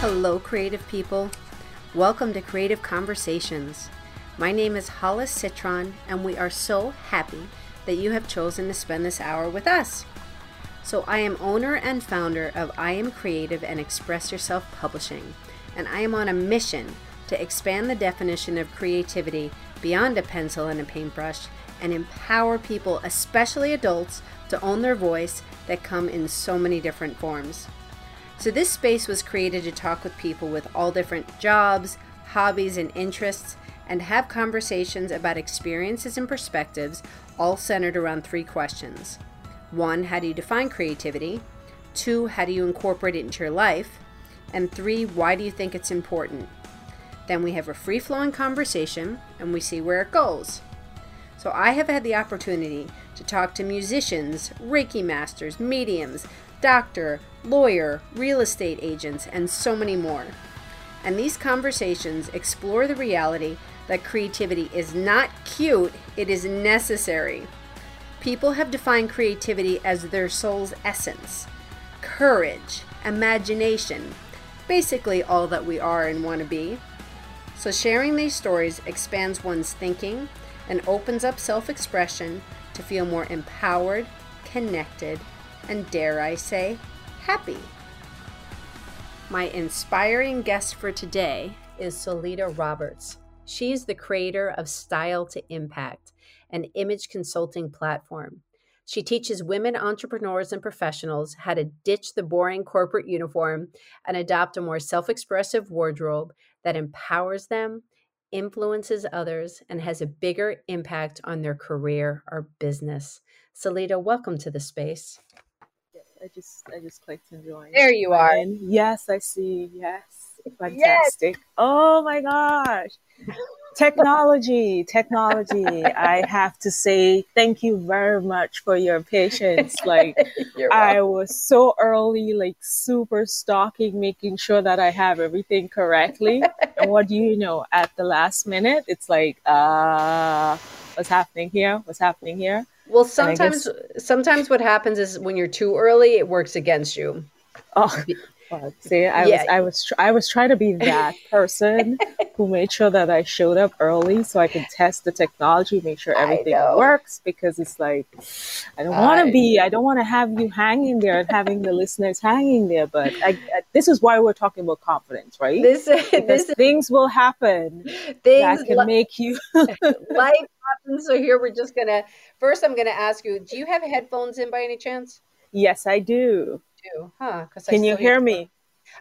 Hello, creative people. Welcome to Creative Conversations. My name is Hollis Citron, and we are so happy that you have chosen to spend this hour with us. So, I am owner and founder of I Am Creative and Express Yourself Publishing, and I am on a mission to expand the definition of creativity beyond a pencil and a paintbrush and empower people, especially adults, to own their voice that come in so many different forms. So, this space was created to talk with people with all different jobs, hobbies, and interests, and have conversations about experiences and perspectives, all centered around three questions. One, how do you define creativity? Two, how do you incorporate it into your life? And three, why do you think it's important? Then we have a free flowing conversation and we see where it goes. So, I have had the opportunity to talk to musicians, Reiki masters, mediums, doctor, lawyer, real estate agents, and so many more. And these conversations explore the reality that creativity is not cute, it is necessary. People have defined creativity as their soul's essence, courage, imagination, basically all that we are and want to be. So, sharing these stories expands one's thinking and opens up self expression to feel more empowered, connected, and dare I say, happy. My inspiring guest for today is Solita Roberts. She's the creator of Style to Impact, an image consulting platform. She teaches women entrepreneurs and professionals how to ditch the boring corporate uniform and adopt a more self expressive wardrobe that empowers them, influences others, and has a bigger impact on their career or business. Solita, welcome to the space. I just I just clicked and joined. There you are. And yes, I see. Yes. Fantastic. Yes. Oh my gosh. technology, technology. I have to say thank you very much for your patience. Like I was so early, like super stalking, making sure that I have everything correctly. and what do you know? At the last minute, it's like, uh, what's happening here? What's happening here? Well, sometimes guess... sometimes what happens is when you're too early, it works against you. Oh, well, see, I yeah. was I was I was trying to be that person who made sure that I showed up early so I could test the technology, make sure everything works. Because it's like I don't want to be, I don't want to have you hanging there and having the listeners hanging there. But I, I, this is why we're talking about confidence, right? This, this things will happen things that can li- make you life happens. So here we're just gonna first. I'm gonna ask you: Do you have headphones in by any chance? Yes, I do. Do huh? Because can you hear me?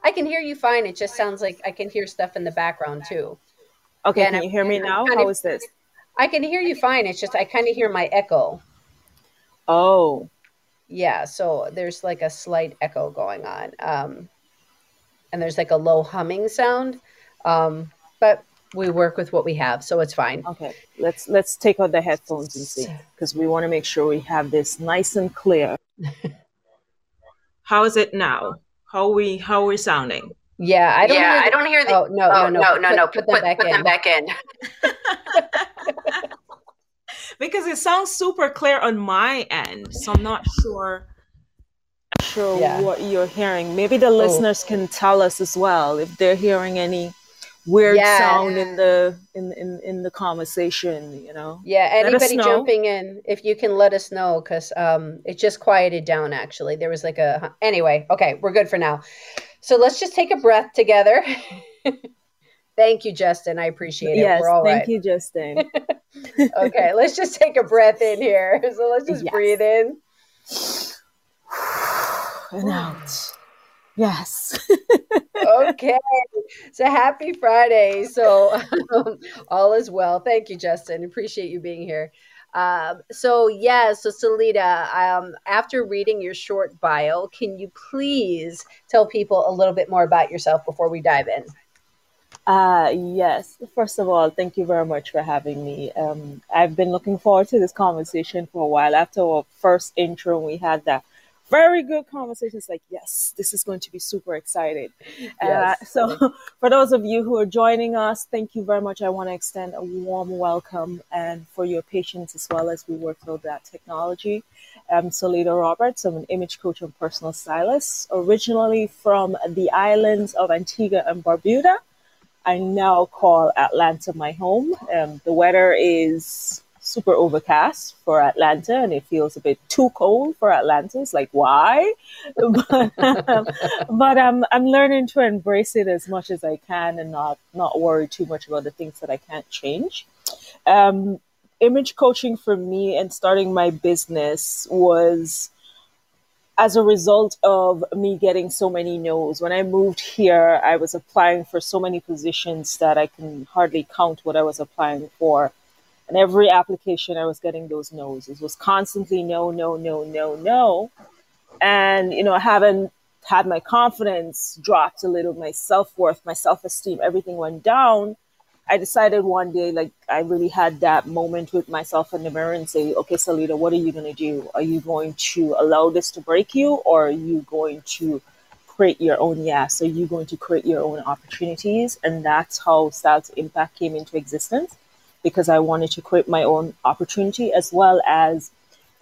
I can hear you fine. It just sounds like I can hear stuff in the background too. Okay, can you hear me now? How of, is this? I can hear you fine. It's just I kind of hear my echo. Oh. Yeah, so there's like a slight echo going on. Um, and there's like a low humming sound. Um, but we work with what we have, so it's fine. Okay, let's let's take out the headphones and see because we want to make sure we have this nice and clear. how is it now? How we how are we sounding? Yeah, I don't. Yeah, I don't hear the. Oh no, oh, no, no, no, no, no. Put, put, them, back put them back in. because it sounds super clear on my end, so I'm not sure sure yeah. what you're hearing. Maybe the oh. listeners can tell us as well if they're hearing any weird yeah. sound in the in, in in the conversation you know? Yeah anybody jumping in if you can let us know because um it just quieted down actually. There was like a anyway okay we're good for now. So let's just take a breath together. Thank you justin. I appreciate it. Yes, we're all thank right. you justin. Okay let's just take a breath in here. So let's just yes. breathe in. And out Yes. okay. So happy Friday. So um, all is well. Thank you, Justin. Appreciate you being here. Um, so yeah, so Solita, um, after reading your short bio, can you please tell people a little bit more about yourself before we dive in? Uh, yes. First of all, thank you very much for having me. Um, I've been looking forward to this conversation for a while. After our first intro, we had that very good conversations like yes this is going to be super exciting yes. uh, so for those of you who are joining us thank you very much. I want to extend a warm welcome and for your patience as well as we work through that technology. I'm solita roberts. I'm an image coach and personal stylist originally from the islands of antigua and barbuda. I now call atlanta my home. Um, the weather is super overcast for Atlanta and it feels a bit too cold for Atlanta. It's like, why? but, um, I'm, I'm learning to embrace it as much as I can and not, not worry too much about the things that I can't change. Um, image coaching for me and starting my business was as a result of me getting so many no's. When I moved here, I was applying for so many positions that I can hardly count what I was applying for. And every application, I was getting those no's. It was constantly no, no, no, no, no. And, you know, I haven't had my confidence dropped a little, my self worth, my self esteem, everything went down. I decided one day, like, I really had that moment with myself in the mirror and say, okay, Solita, what are you going to do? Are you going to allow this to break you or are you going to create your own yes? Are you're going to create your own opportunities? And that's how Style to Impact came into existence because I wanted to create my own opportunity as well as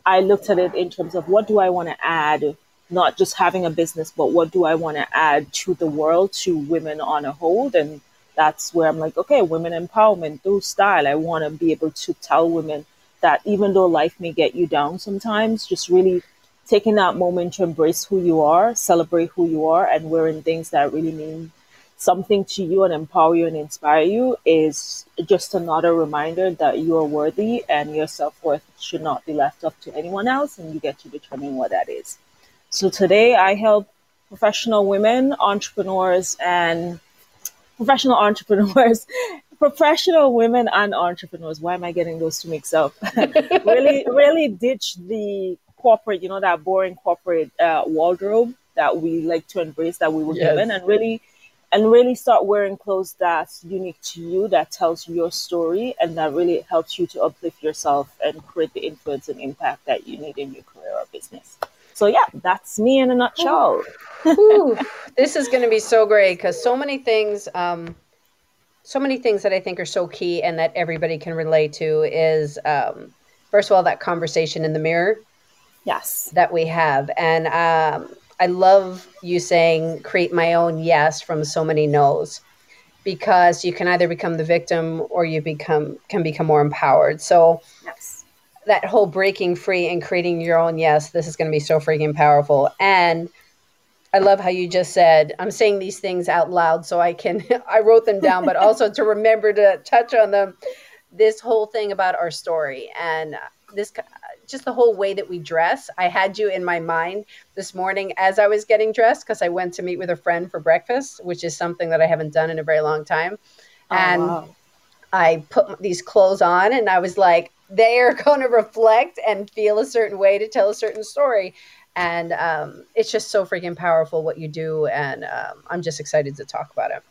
I looked at it in terms of what do I want to add, not just having a business, but what do I want to add to the world, to women on a whole. And that's where I'm like, okay, women empowerment through style. I want to be able to tell women that even though life may get you down sometimes, just really taking that moment to embrace who you are, celebrate who you are, and wearing things that really mean something to you and empower you and inspire you is just another reminder that you are worthy and your self worth should not be left up to anyone else, and you get to determine what that is. So today I help professional women, entrepreneurs, and professional entrepreneurs. professional women and entrepreneurs. Why am I getting those two mixed up? really, really ditch the corporate, you know, that boring corporate uh, wardrobe that we like to embrace that we were yes. given, and really and really start wearing clothes that's unique to you, that tells your story, and that really helps you to uplift yourself and create the influence and impact that you need in your career or business. So yeah, that's me in a nutshell. Ooh, this is going to be so great because so many things, um, so many things that I think are so key and that everybody can relate to is um, first of all that conversation in the mirror. Yes, that we have, and um, I love you saying create my own yes from so many no's because you can either become the victim or you become can become more empowered. So yes. that whole breaking free and creating your own yes, this is going to be so freaking powerful. And I love how you just said, I'm saying these things out loud so I can I wrote them down, but also to remember to touch on them. This whole thing about our story and this just the whole way that we dress. I had you in my mind this morning as I was getting dressed because I went to meet with a friend for breakfast, which is something that I haven't done in a very long time. Oh, and wow. I put these clothes on and I was like, they are going to reflect and feel a certain way to tell a certain story. And um, it's just so freaking powerful what you do. And um, I'm just excited to talk about it.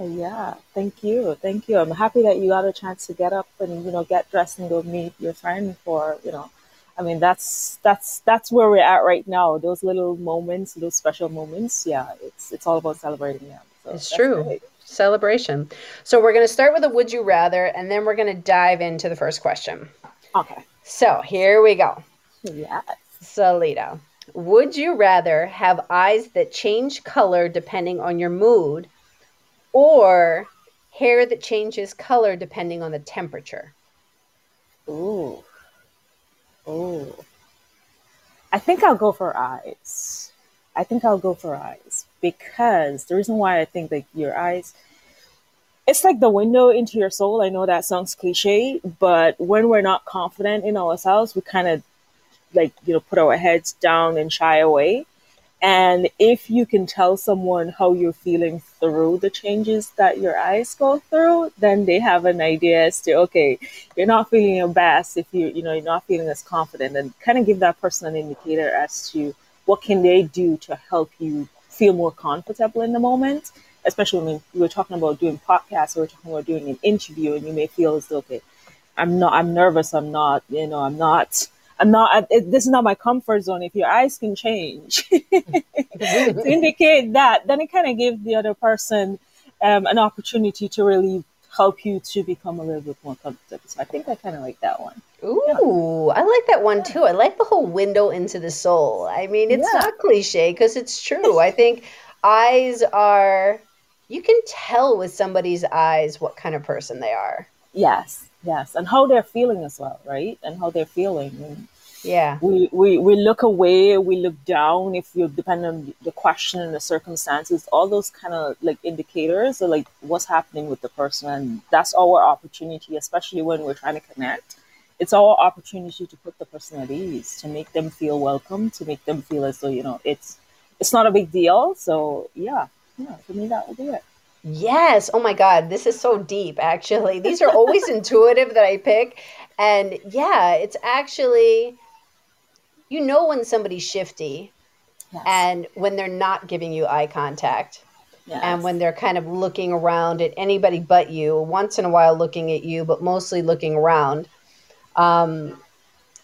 Yeah, thank you. Thank you. I'm happy that you got a chance to get up and, you know, get dressed and go meet your friend for, you know, I mean, that's that's that's where we're at right now. Those little moments, those special moments. Yeah, it's it's all about celebrating them. So it's true. Great. Celebration. So we're going to start with a would you rather, and then we're going to dive into the first question. Okay. So here we go. Yes. Solita, would you rather have eyes that change color depending on your mood, or hair that changes color depending on the temperature? Ooh. Oh, I think I'll go for eyes. I think I'll go for eyes because the reason why I think that your eyes, it's like the window into your soul. I know that sounds cliche, but when we're not confident in ourselves, we kind of like, you know, put our heads down and shy away. And if you can tell someone how you're feeling through the changes that your eyes go through, then they have an idea as to, okay, you're not feeling your best if you, you know, you're not feeling as confident and kind of give that person an indicator as to what can they do to help you feel more comfortable in the moment. Especially when we were talking about doing podcasts or we're talking about doing an interview and you may feel as though, okay, I'm not, I'm nervous. I'm not, you know, I'm not, I'm not, it, this is not my comfort zone. If your eyes can change to indicate that, then it kind of gives the other person um, an opportunity to really help you to become a little bit more comfortable. So I think I kind of like that one. Ooh, yeah. I like that one too. I like the whole window into the soul. I mean, it's yeah. not cliche because it's true. I think eyes are, you can tell with somebody's eyes what kind of person they are. Yes, yes. And how they're feeling as well, right? And how they're feeling. And yeah. We, we, we look away, we look down if you depend on the question and the circumstances, all those kind of like indicators are like what's happening with the person. And that's our opportunity, especially when we're trying to connect. It's our opportunity to put the person at ease, to make them feel welcome, to make them feel as though, you know, it's it's not a big deal. So yeah, yeah, for me that would be it. Yes. Oh my God. This is so deep, actually. These are always intuitive that I pick. And yeah, it's actually you know when somebody's shifty yes. and when they're not giving you eye contact yes. and when they're kind of looking around at anybody but you once in a while looking at you but mostly looking around um,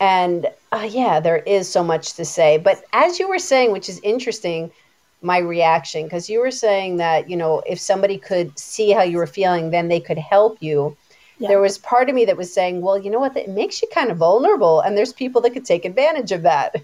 and uh, yeah there is so much to say but as you were saying which is interesting my reaction because you were saying that you know if somebody could see how you were feeling then they could help you yeah. there was part of me that was saying, well, you know what, it makes you kind of vulnerable, and there's people that could take advantage of that.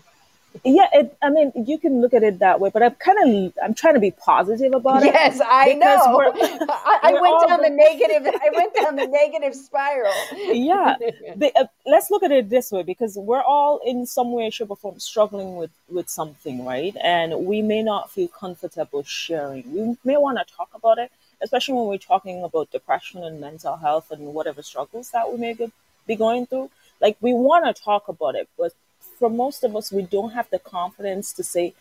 Yeah, it, I mean, you can look at it that way, but I'm kind of I'm trying to be positive about it. Yes, I know. We're, I, I we're went down the negative. I went down the negative spiral. Yeah, the, uh, let's look at it this way because we're all in some way, shape, or form struggling with with something, right? And we may not feel comfortable sharing. We may want to talk about it, especially when we're talking about depression and mental health and whatever struggles that we may be going through. Like we want to talk about it, but for most of us, we don't have the confidence to say,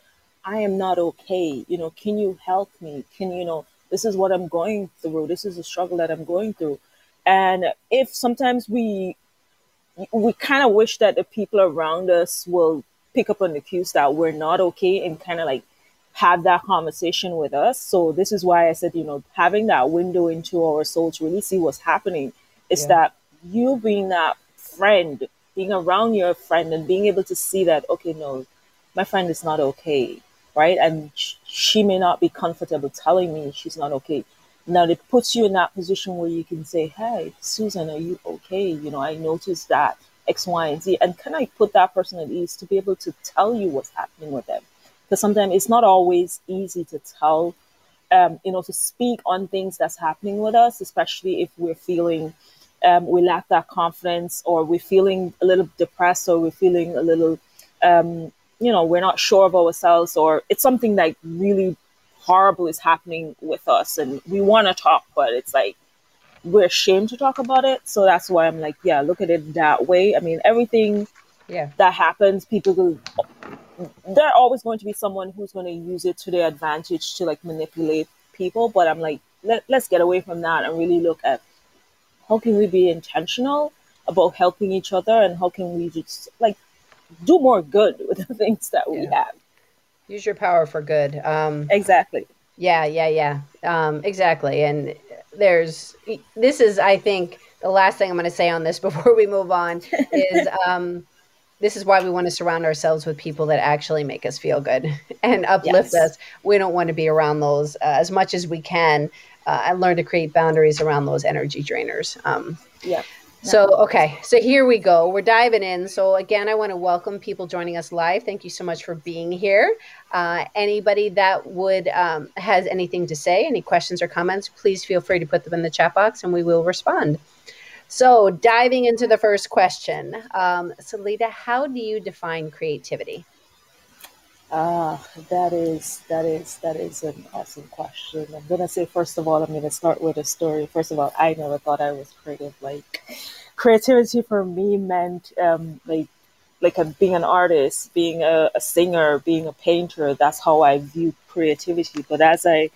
I am not okay. You know, can you help me? Can you know, this is what I'm going through. This is a struggle that I'm going through. And if sometimes we we kind of wish that the people around us will pick up on the cues that we're not okay and kind of like have that conversation with us. So this is why I said, you know, having that window into our soul to really see what's happening is yeah. that you being that friend, being around your friend and being able to see that, okay, no, my friend is not okay, right? And she may not be comfortable telling me she's not okay. Now it puts you in that position where you can say, hey, Susan, are you okay? You know, I noticed that X, Y, and Z. And can I put that person at ease to be able to tell you what's happening with them? because sometimes it's not always easy to tell, um, you know, to speak on things that's happening with us, especially if we're feeling um, we lack that confidence or we're feeling a little depressed or we're feeling a little, um, you know, we're not sure of ourselves or it's something like really horrible is happening with us and we want to talk, but it's like we're ashamed to talk about it. So that's why I'm like, yeah, look at it that way. I mean, everything yeah. that happens, people will there always going to be someone who's going to use it to their advantage to like manipulate people. But I'm like, let, let's get away from that and really look at how can we be intentional about helping each other and how can we just like do more good with the things that we yeah. have. Use your power for good. Um, exactly. Yeah, yeah, yeah. Um, exactly. And there's this is, I think, the last thing I'm going to say on this before we move on is. Um, this is why we want to surround ourselves with people that actually make us feel good and uplift yes. us. We don't want to be around those uh, as much as we can uh, and learn to create boundaries around those energy drainers. Um, yeah. So, okay, so here we go. We're diving in. So, again, I want to welcome people joining us live. Thank you so much for being here. Uh, anybody that would um, has anything to say, any questions or comments, please feel free to put them in the chat box and we will respond. So, diving into the first question, um, Solita, how do you define creativity? Ah, that is that is that is an awesome question. I'm gonna say first of all, I'm gonna start with a story. First of all, I never thought I was creative. Like creativity for me meant um, like like a, being an artist, being a, a singer, being a painter. That's how I view creativity. But as I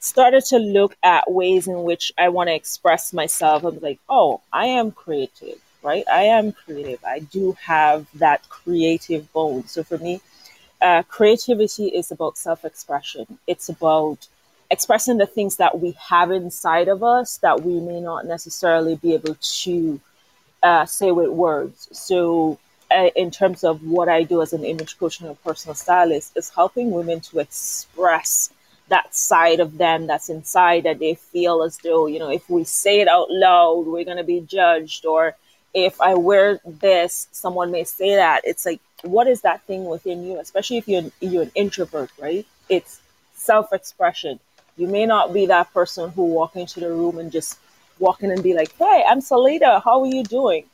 started to look at ways in which I want to express myself. I'm like, oh, I am creative, right? I am creative. I do have that creative bone. So for me, uh, creativity is about self expression, it's about expressing the things that we have inside of us that we may not necessarily be able to uh, say with words. So uh, in terms of what I do as an image coach and a personal stylist is helping women to express that side of them that's inside that they feel as though, you know, if we say it out loud, we're going to be judged. Or if I wear this, someone may say that. It's like, what is that thing within you? Especially if you're, you're an introvert, right? It's self expression. You may not be that person who walk into the room and just walk in and be like, hey, I'm Solita. How are you doing?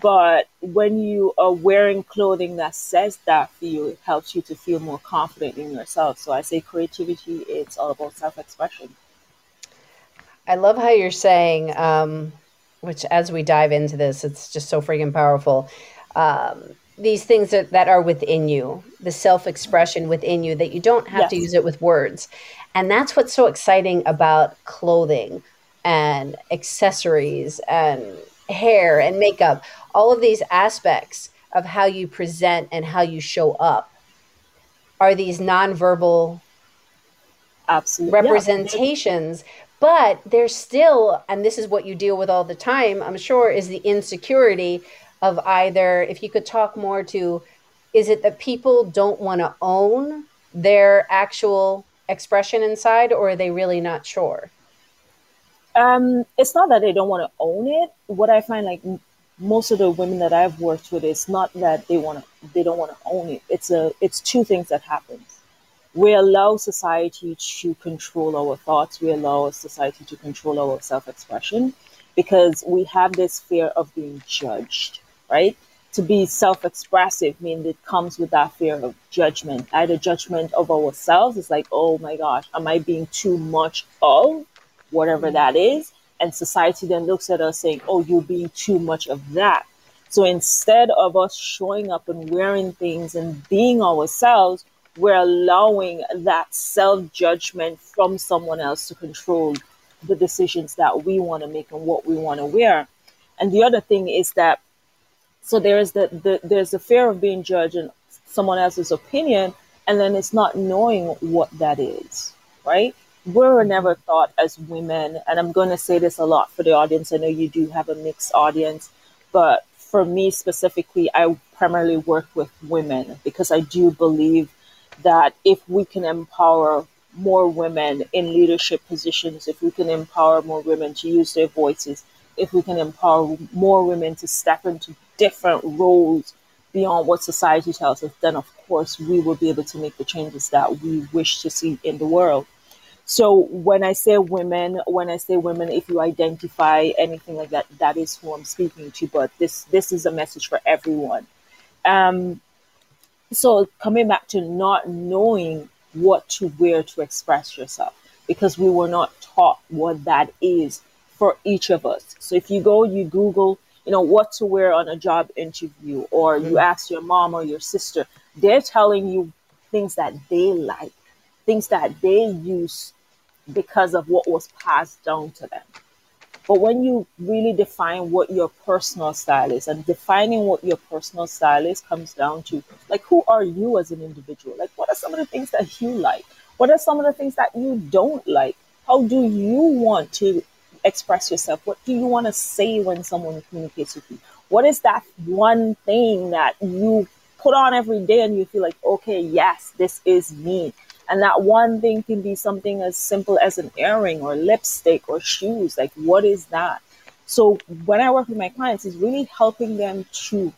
But when you are wearing clothing that says that for you, it helps you to feel more confident in yourself. So I say creativity, it's all about self expression. I love how you're saying, um, which as we dive into this, it's just so freaking powerful. Um, these things that, that are within you, the self expression within you, that you don't have yes. to use it with words. And that's what's so exciting about clothing and accessories and hair and makeup, all of these aspects of how you present and how you show up are these nonverbal Absolutely. representations. Yeah. But there's still, and this is what you deal with all the time, I'm sure, is the insecurity of either, if you could talk more to, is it that people don't want to own their actual expression inside, or are they really not sure? Um, it's not that they don't want to own it. What I find like most of the women that I've worked with, it's not that they want to, they don't want to own it. It's a, it's two things that happen. We allow society to control our thoughts. We allow society to control our self-expression because we have this fear of being judged, right? To be self-expressive means it comes with that fear of judgment, either judgment of ourselves. It's like, oh my gosh, am I being too much of? whatever that is. And society then looks at us saying, oh, you're being too much of that. So instead of us showing up and wearing things and being ourselves, we're allowing that self judgment from someone else to control the decisions that we want to make and what we want to wear. And the other thing is that so there is the, the there's the fear of being judged and someone else's opinion, and then it's not knowing what that is, right? we're never thought as women, and I'm going to say this a lot for the audience. I know you do have a mixed audience, but for me specifically, I primarily work with women because I do believe that if we can empower more women in leadership positions, if we can empower more women to use their voices, if we can empower more women to step into different roles beyond what society tells us, then of course we will be able to make the changes that we wish to see in the world. So when I say women, when I say women, if you identify anything like that, that is who I'm speaking to. But this this is a message for everyone. Um, so coming back to not knowing what to wear to express yourself, because we were not taught what that is for each of us. So if you go, you Google, you know, what to wear on a job interview, or you mm-hmm. ask your mom or your sister, they're telling you things that they like, things that they use because of what was passed down to them. But when you really define what your personal style is, and defining what your personal style is comes down to like, who are you as an individual? Like, what are some of the things that you like? What are some of the things that you don't like? How do you want to express yourself? What do you want to say when someone communicates with you? What is that one thing that you put on every day and you feel like, okay, yes, this is me? And that one thing can be something as simple as an earring or lipstick or shoes. Like, what is that? So, when I work with my clients, it's really helping them to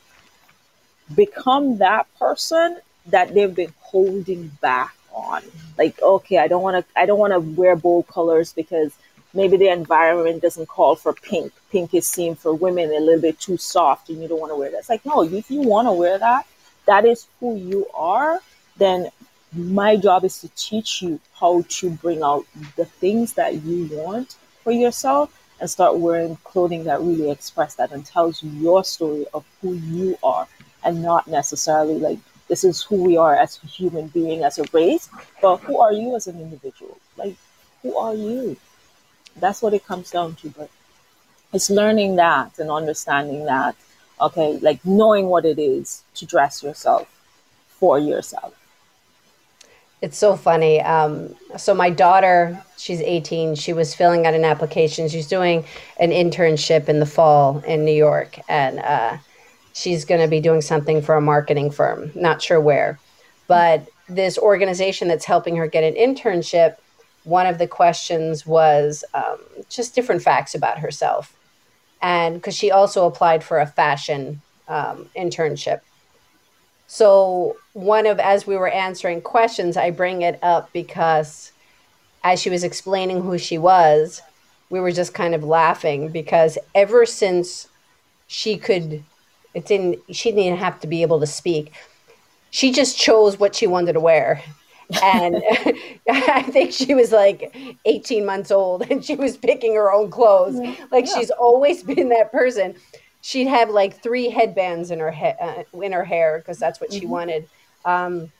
become that person that they've been holding back on. Like, okay, I don't want to, I don't want to wear bold colors because maybe the environment doesn't call for pink. Pink is seen for women a little bit too soft, and you don't want to wear that. It's like, no, if you want to wear that, that is who you are. Then my job is to teach you how to bring out the things that you want for yourself and start wearing clothing that really express that and tells you your story of who you are and not necessarily like this is who we are as a human being as a race but who are you as an individual? Like who are you? That's what it comes down to but it's learning that and understanding that okay like knowing what it is to dress yourself for yourself it's so funny. Um, so my daughter, she's 18. She was filling out an application. She's doing an internship in the fall in New York, and uh, she's going to be doing something for a marketing firm. Not sure where, but this organization that's helping her get an internship. One of the questions was um, just different facts about herself, and because she also applied for a fashion um, internship. So one of as we were answering questions, I bring it up because as she was explaining who she was, we were just kind of laughing because ever since she could it didn't she didn't even have to be able to speak. She just chose what she wanted to wear. and I think she was like 18 months old and she was picking her own clothes. Mm-hmm. Like yeah. she's always been that person. She'd have like three headbands in her he- uh, in her hair because that's what mm-hmm. she wanted. Um,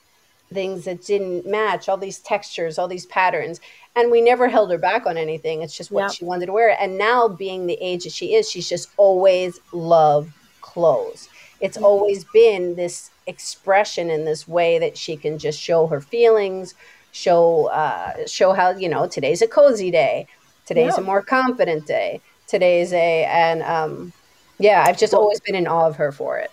things that didn't match, all these textures, all these patterns. And we never held her back on anything. It's just what yep. she wanted to wear. And now, being the age that she is, she's just always loved clothes. It's mm-hmm. always been this expression in this way that she can just show her feelings, show uh, show how you know today's a cozy day, today's yeah. a more confident day, today's a and um, yeah, I've just always been in awe of her for it.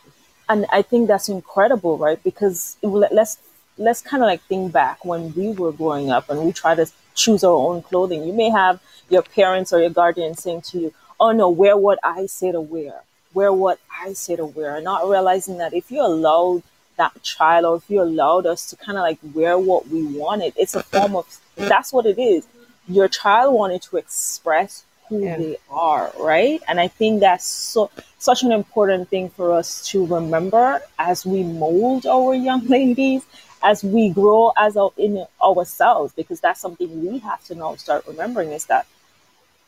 And I think that's incredible, right? Because let's let's kind of like think back when we were growing up and we try to choose our own clothing. You may have your parents or your guardian saying to you, "Oh no, wear what I say to wear. Wear what I say to wear," not realizing that if you allowed that child or if you allowed us to kind of like wear what we wanted, it's a form of that's what it is. Your child wanted to express who yeah. they are, right? And I think that's so such an important thing for us to remember as we mold our young ladies as we grow as our, in ourselves, because that's something we have to now start remembering is that,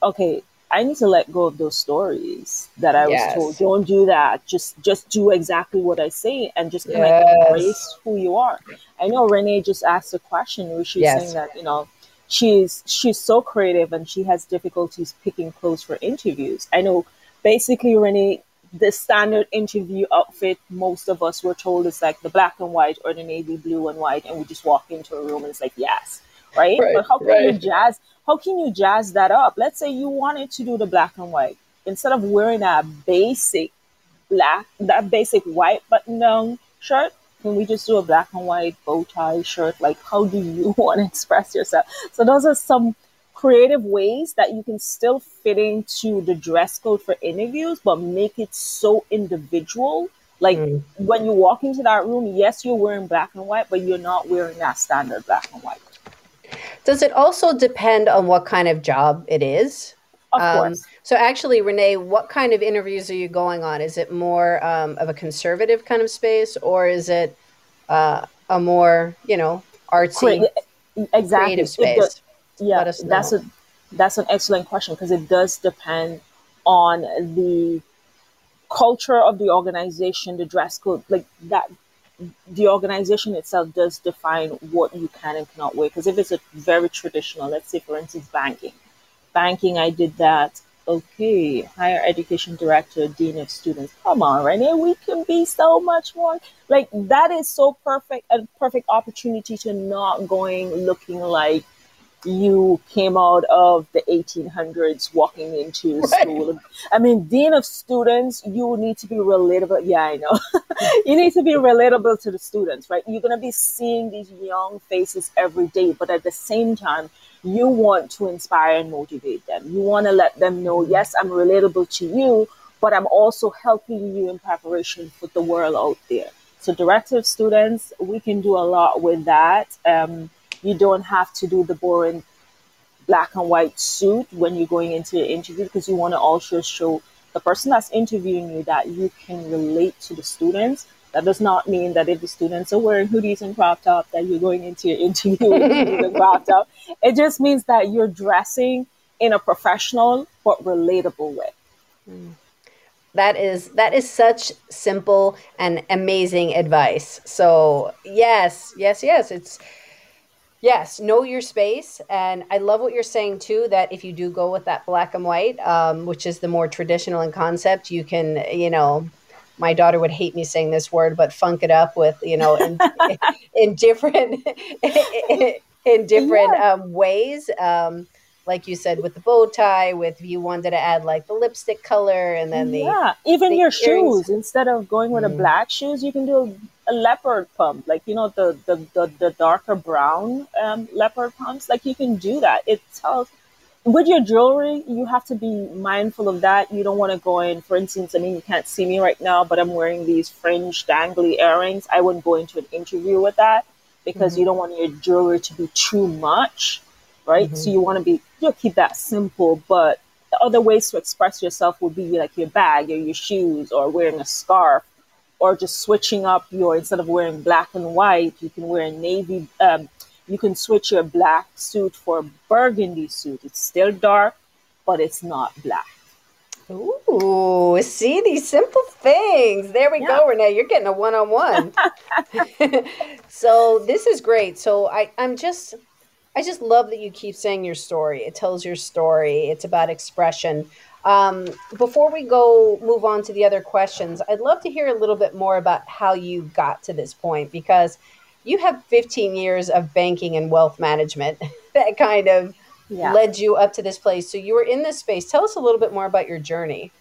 okay, I need to let go of those stories that I yes. was told. Don't do that. Just just do exactly what I say and just kind yes. of embrace who you are. I know Renee just asked a question where she's yes. saying that, you know, she's she's so creative and she has difficulties picking clothes for interviews. I know basically Renee the standard interview outfit most of us were told is like the black and white or the navy blue and white and we just walk into a room and it's like yes right, right but how can right. you jazz how can you jazz that up let's say you wanted to do the black and white instead of wearing a basic black that basic white button down shirt can we just do a black and white bow tie shirt like how do you want to express yourself so those are some creative ways that you can still fit into the dress code for interviews, but make it so individual. Like mm. when you walk into that room, yes, you're wearing black and white, but you're not wearing that standard black and white. Does it also depend on what kind of job it is? Of um, course. So, actually, Renee, what kind of interviews are you going on? Is it more um, of a conservative kind of space, or is it uh, a more, you know, artsy, exactly. creative space? yeah that's a that's an excellent question because it does depend on the culture of the organization the dress code like that the organization itself does define what you can and cannot wear because if it's a very traditional let's say for instance banking banking i did that okay higher education director dean of students come on right now we can be so much more like that is so perfect a perfect opportunity to not going looking like you came out of the 1800s walking into right. school. I mean, dean of students, you need to be relatable. Yeah, I know. you need to be relatable to the students, right? You're going to be seeing these young faces every day, but at the same time, you want to inspire and motivate them. You want to let them know, yes, I'm relatable to you, but I'm also helping you in preparation for the world out there. So, director of students, we can do a lot with that. Um, you don't have to do the boring black and white suit when you're going into your interview because you want to also show the person that's interviewing you that you can relate to the students. That does not mean that if the students are wearing hoodies and crop top that you're going into your interview with hoodies crop top. It just means that you're dressing in a professional but relatable way. Mm. That is that is such simple and amazing advice. So yes, yes, yes. It's Yes, know your space. And I love what you're saying too that if you do go with that black and white, um, which is the more traditional in concept, you can, you know, my daughter would hate me saying this word, but funk it up with, you know, in, in different in different yeah. um, ways. Um, like you said, with the bow tie, with you wanted to add like the lipstick color and then the yeah, even the your earrings. shoes. Instead of going with mm. a black shoes, you can do a, a, leopard pump, like you know the the the, the darker brown um, leopard pumps. Like you can do that. It tells with your jewelry, you have to be mindful of that. You don't want to go in, for instance, I mean, you can't see me right now, but I'm wearing these fringe dangly earrings. I wouldn't go into an interview with that because mm-hmm. you don't want your jewelry to be too much, right? Mm-hmm. So you want to be, you know, keep that simple, but the other ways to express yourself would be like your bag or your shoes or wearing a scarf or just switching up your, instead of wearing black and white, you can wear a navy, um, you can switch your black suit for a burgundy suit. It's still dark, but it's not black. Ooh, see these simple things. There we yeah. go, Renee. You're getting a one on one. So this is great. So I, I'm just I just love that you keep saying your story. It tells your story. It's about expression. Um, before we go move on to the other questions, I'd love to hear a little bit more about how you got to this point because you have 15 years of banking and wealth management that kind of yeah. led you up to this place. So you were in this space. Tell us a little bit more about your journey.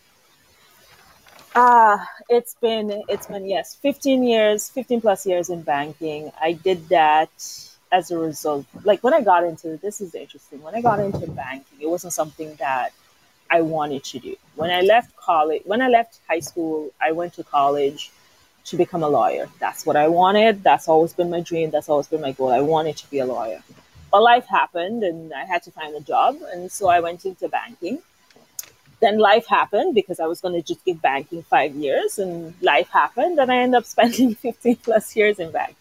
Ah, uh, it's been it's been yes, 15 years, 15 plus years in banking. I did that as a result. Like when I got into this is interesting. When I got into banking, it wasn't something that I wanted to do. When I left college, when I left high school, I went to college to become a lawyer. That's what I wanted. That's always been my dream. That's always been my goal. I wanted to be a lawyer. But life happened and I had to find a job. And so I went into banking. Then life happened because I was going to just give banking five years. And life happened and I ended up spending 15 plus years in banking.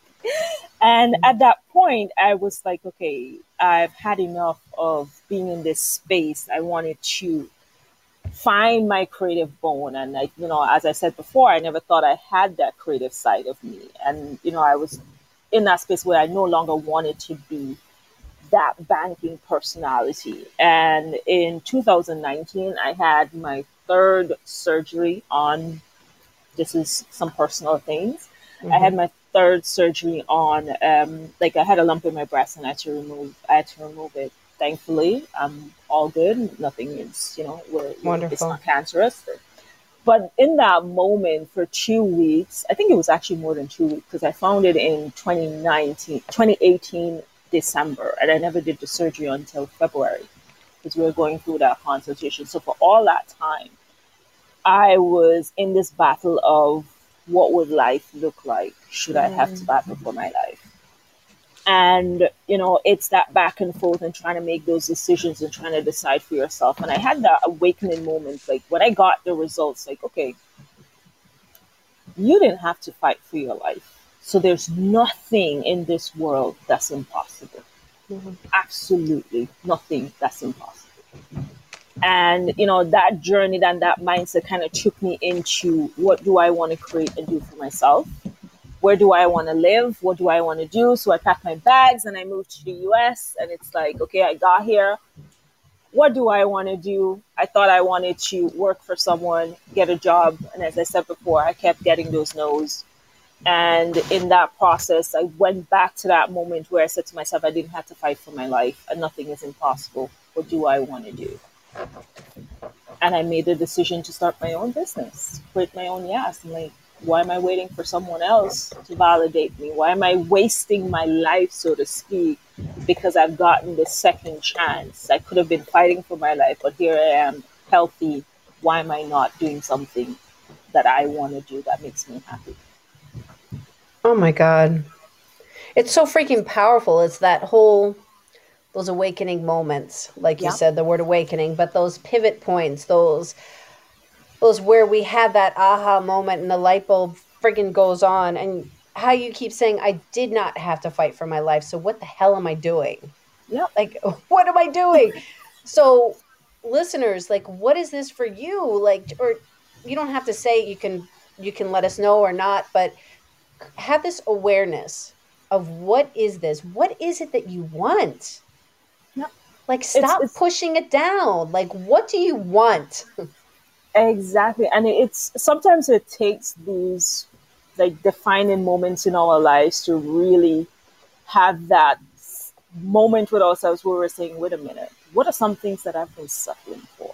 And at that point, I was like, okay, I've had enough of being in this space. I wanted to find my creative bone and like you know as i said before i never thought i had that creative side of me and you know i was in that space where i no longer wanted to be that banking personality and in 2019 i had my third surgery on this is some personal things mm-hmm. i had mm-hmm. my third surgery on um, like i had a lump in my breast and i had to remove i had to remove it thankfully, I'm all good. Nothing is, you know, we're, Wonderful. it's not cancerous. But in that moment for two weeks, I think it was actually more than two weeks because I found it in 2019, 2018 December, and I never did the surgery until February because we were going through that consultation. So for all that time, I was in this battle of what would life look like should I have to mm. battle for my life and you know it's that back and forth and trying to make those decisions and trying to decide for yourself. And i had that awakening moment like when i got the results like okay you didn't have to fight for your life. So there's nothing in this world that's impossible. Mm-hmm. absolutely nothing that's impossible. And you know that journey and that mindset kind of took me into what do i want to create and do for myself where do I want to live? What do I want to do? So I packed my bags and I moved to the US. And it's like, okay, I got here. What do I want to do? I thought I wanted to work for someone, get a job. And as I said before, I kept getting those no's. And in that process, I went back to that moment where I said to myself, I didn't have to fight for my life and nothing is impossible. What do I want to do? And I made the decision to start my own business, create my own yes. I'm like, why am I waiting for someone else to validate me? Why am I wasting my life, so to speak, because I've gotten the second chance? I could have been fighting for my life, but here I am, healthy. Why am I not doing something that I want to do that makes me happy? Oh my God. It's so freaking powerful. It's that whole, those awakening moments, like you said, the word awakening, but those pivot points, those was where we had that aha moment and the light bulb friggin' goes on and how you keep saying I did not have to fight for my life. So what the hell am I doing? Yeah. Like what am I doing? so listeners, like what is this for you? Like or you don't have to say you can you can let us know or not, but have this awareness of what is this? What is it that you want? Yeah. Like stop it's, it's, pushing it down. Like what do you want? Exactly. And it's sometimes it takes these like defining moments in our lives to really have that moment with ourselves where we're saying, wait a minute, what are some things that I've been suffering for?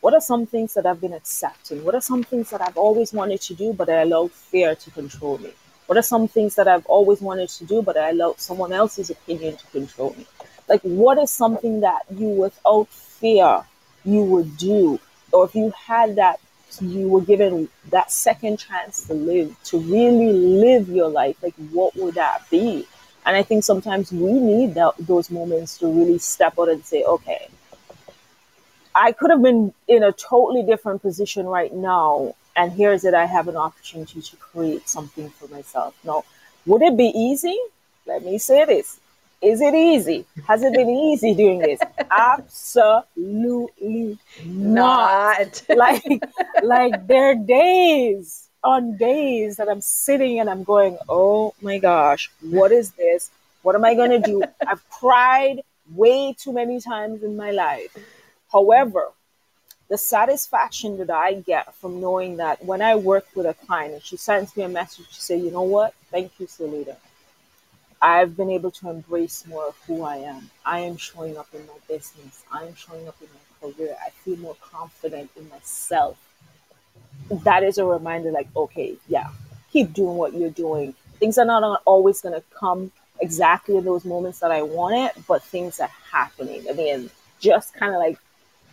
What are some things that I've been accepting? What are some things that I've always wanted to do, but I allowed fear to control me? What are some things that I've always wanted to do, but I allowed someone else's opinion to control me? Like, what is something that you, without fear, you would do? Or if you had that, you were given that second chance to live, to really live your life, like, what would that be? And I think sometimes we need that, those moments to really step out and say, okay, I could have been in a totally different position right now and here's it, I have an opportunity to create something for myself. Now, would it be easy? Let me say this. Is it easy? Has it been easy doing this? Absolutely not. not. like, like there are days on days that I'm sitting and I'm going, oh my gosh, what is this? What am I going to do? I've cried way too many times in my life. However, the satisfaction that I get from knowing that when I work with a client and she sends me a message to say, you know what, thank you, Solita. I've been able to embrace more of who I am. I am showing up in my business. I am showing up in my career. I feel more confident in myself. That is a reminder like, okay, yeah, keep doing what you're doing. Things are not always going to come exactly in those moments that I want it, but things are happening. I mean, just kind of like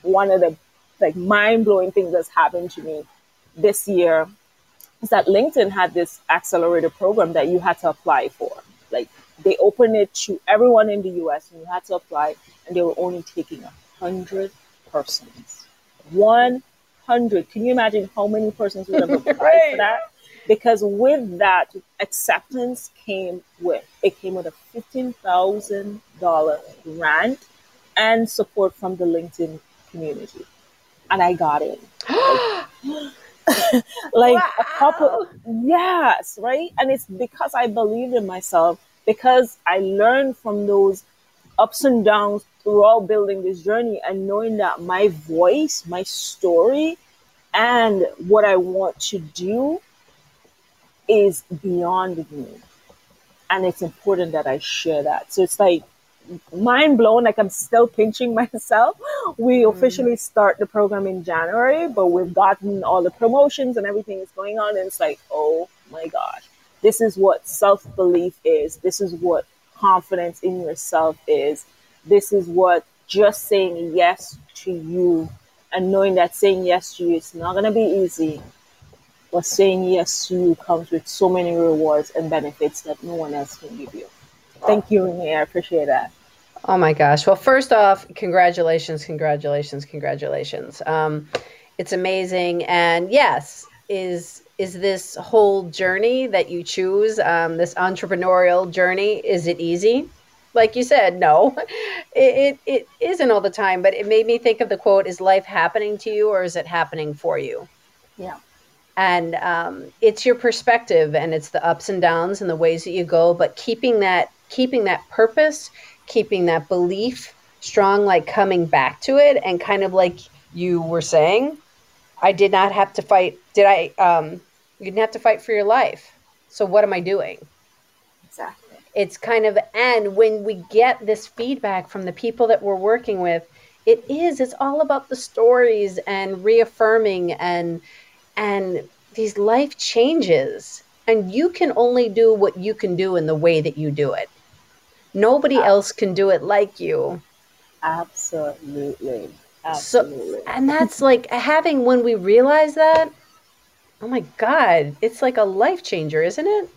one of the like mind blowing things that's happened to me this year is that LinkedIn had this accelerator program that you had to apply for. Like they opened it to everyone in the US and you had to apply and they were only taking a hundred persons. One hundred. Can you imagine how many persons would have applied right. for that? Because with that acceptance came with it came with a fifteen thousand dollar grant and support from the LinkedIn community and I got in. like wow. a couple yes, right? And it's because I believed in myself, because I learned from those ups and downs throughout building this journey and knowing that my voice, my story, and what I want to do is beyond me. And it's important that I share that. So it's like mind blown. Like I'm still pinching myself. We mm. officially start the program in January, but we've gotten all the promotions and everything is going on. And it's like, oh my gosh, this is what self belief is. This is what confidence in yourself is. This is what just saying yes to you and knowing that saying yes to you is not going to be easy. But saying yes to you comes with so many rewards and benefits that no one else can give you. Thank you, Renee. I appreciate that. Oh my gosh. Well, first off, congratulations, congratulations, congratulations. Um, it's amazing. And yes, is is this whole journey that you choose, um, this entrepreneurial journey, is it easy? Like you said, no, it, it, it isn't all the time, but it made me think of the quote, is life happening to you or is it happening for you? Yeah. And um, it's your perspective and it's the ups and downs and the ways that you go, but keeping that keeping that purpose keeping that belief strong, like coming back to it, and kind of like you were saying, I did not have to fight. Did I? Um, you didn't have to fight for your life. So what am I doing? Exactly. It's kind of, and when we get this feedback from the people that we're working with, it is. It's all about the stories and reaffirming and and these life changes. And you can only do what you can do in the way that you do it. Nobody else can do it like you. Absolutely. Absolutely. So, and that's like having when we realize that, oh my God, it's like a life changer, isn't it?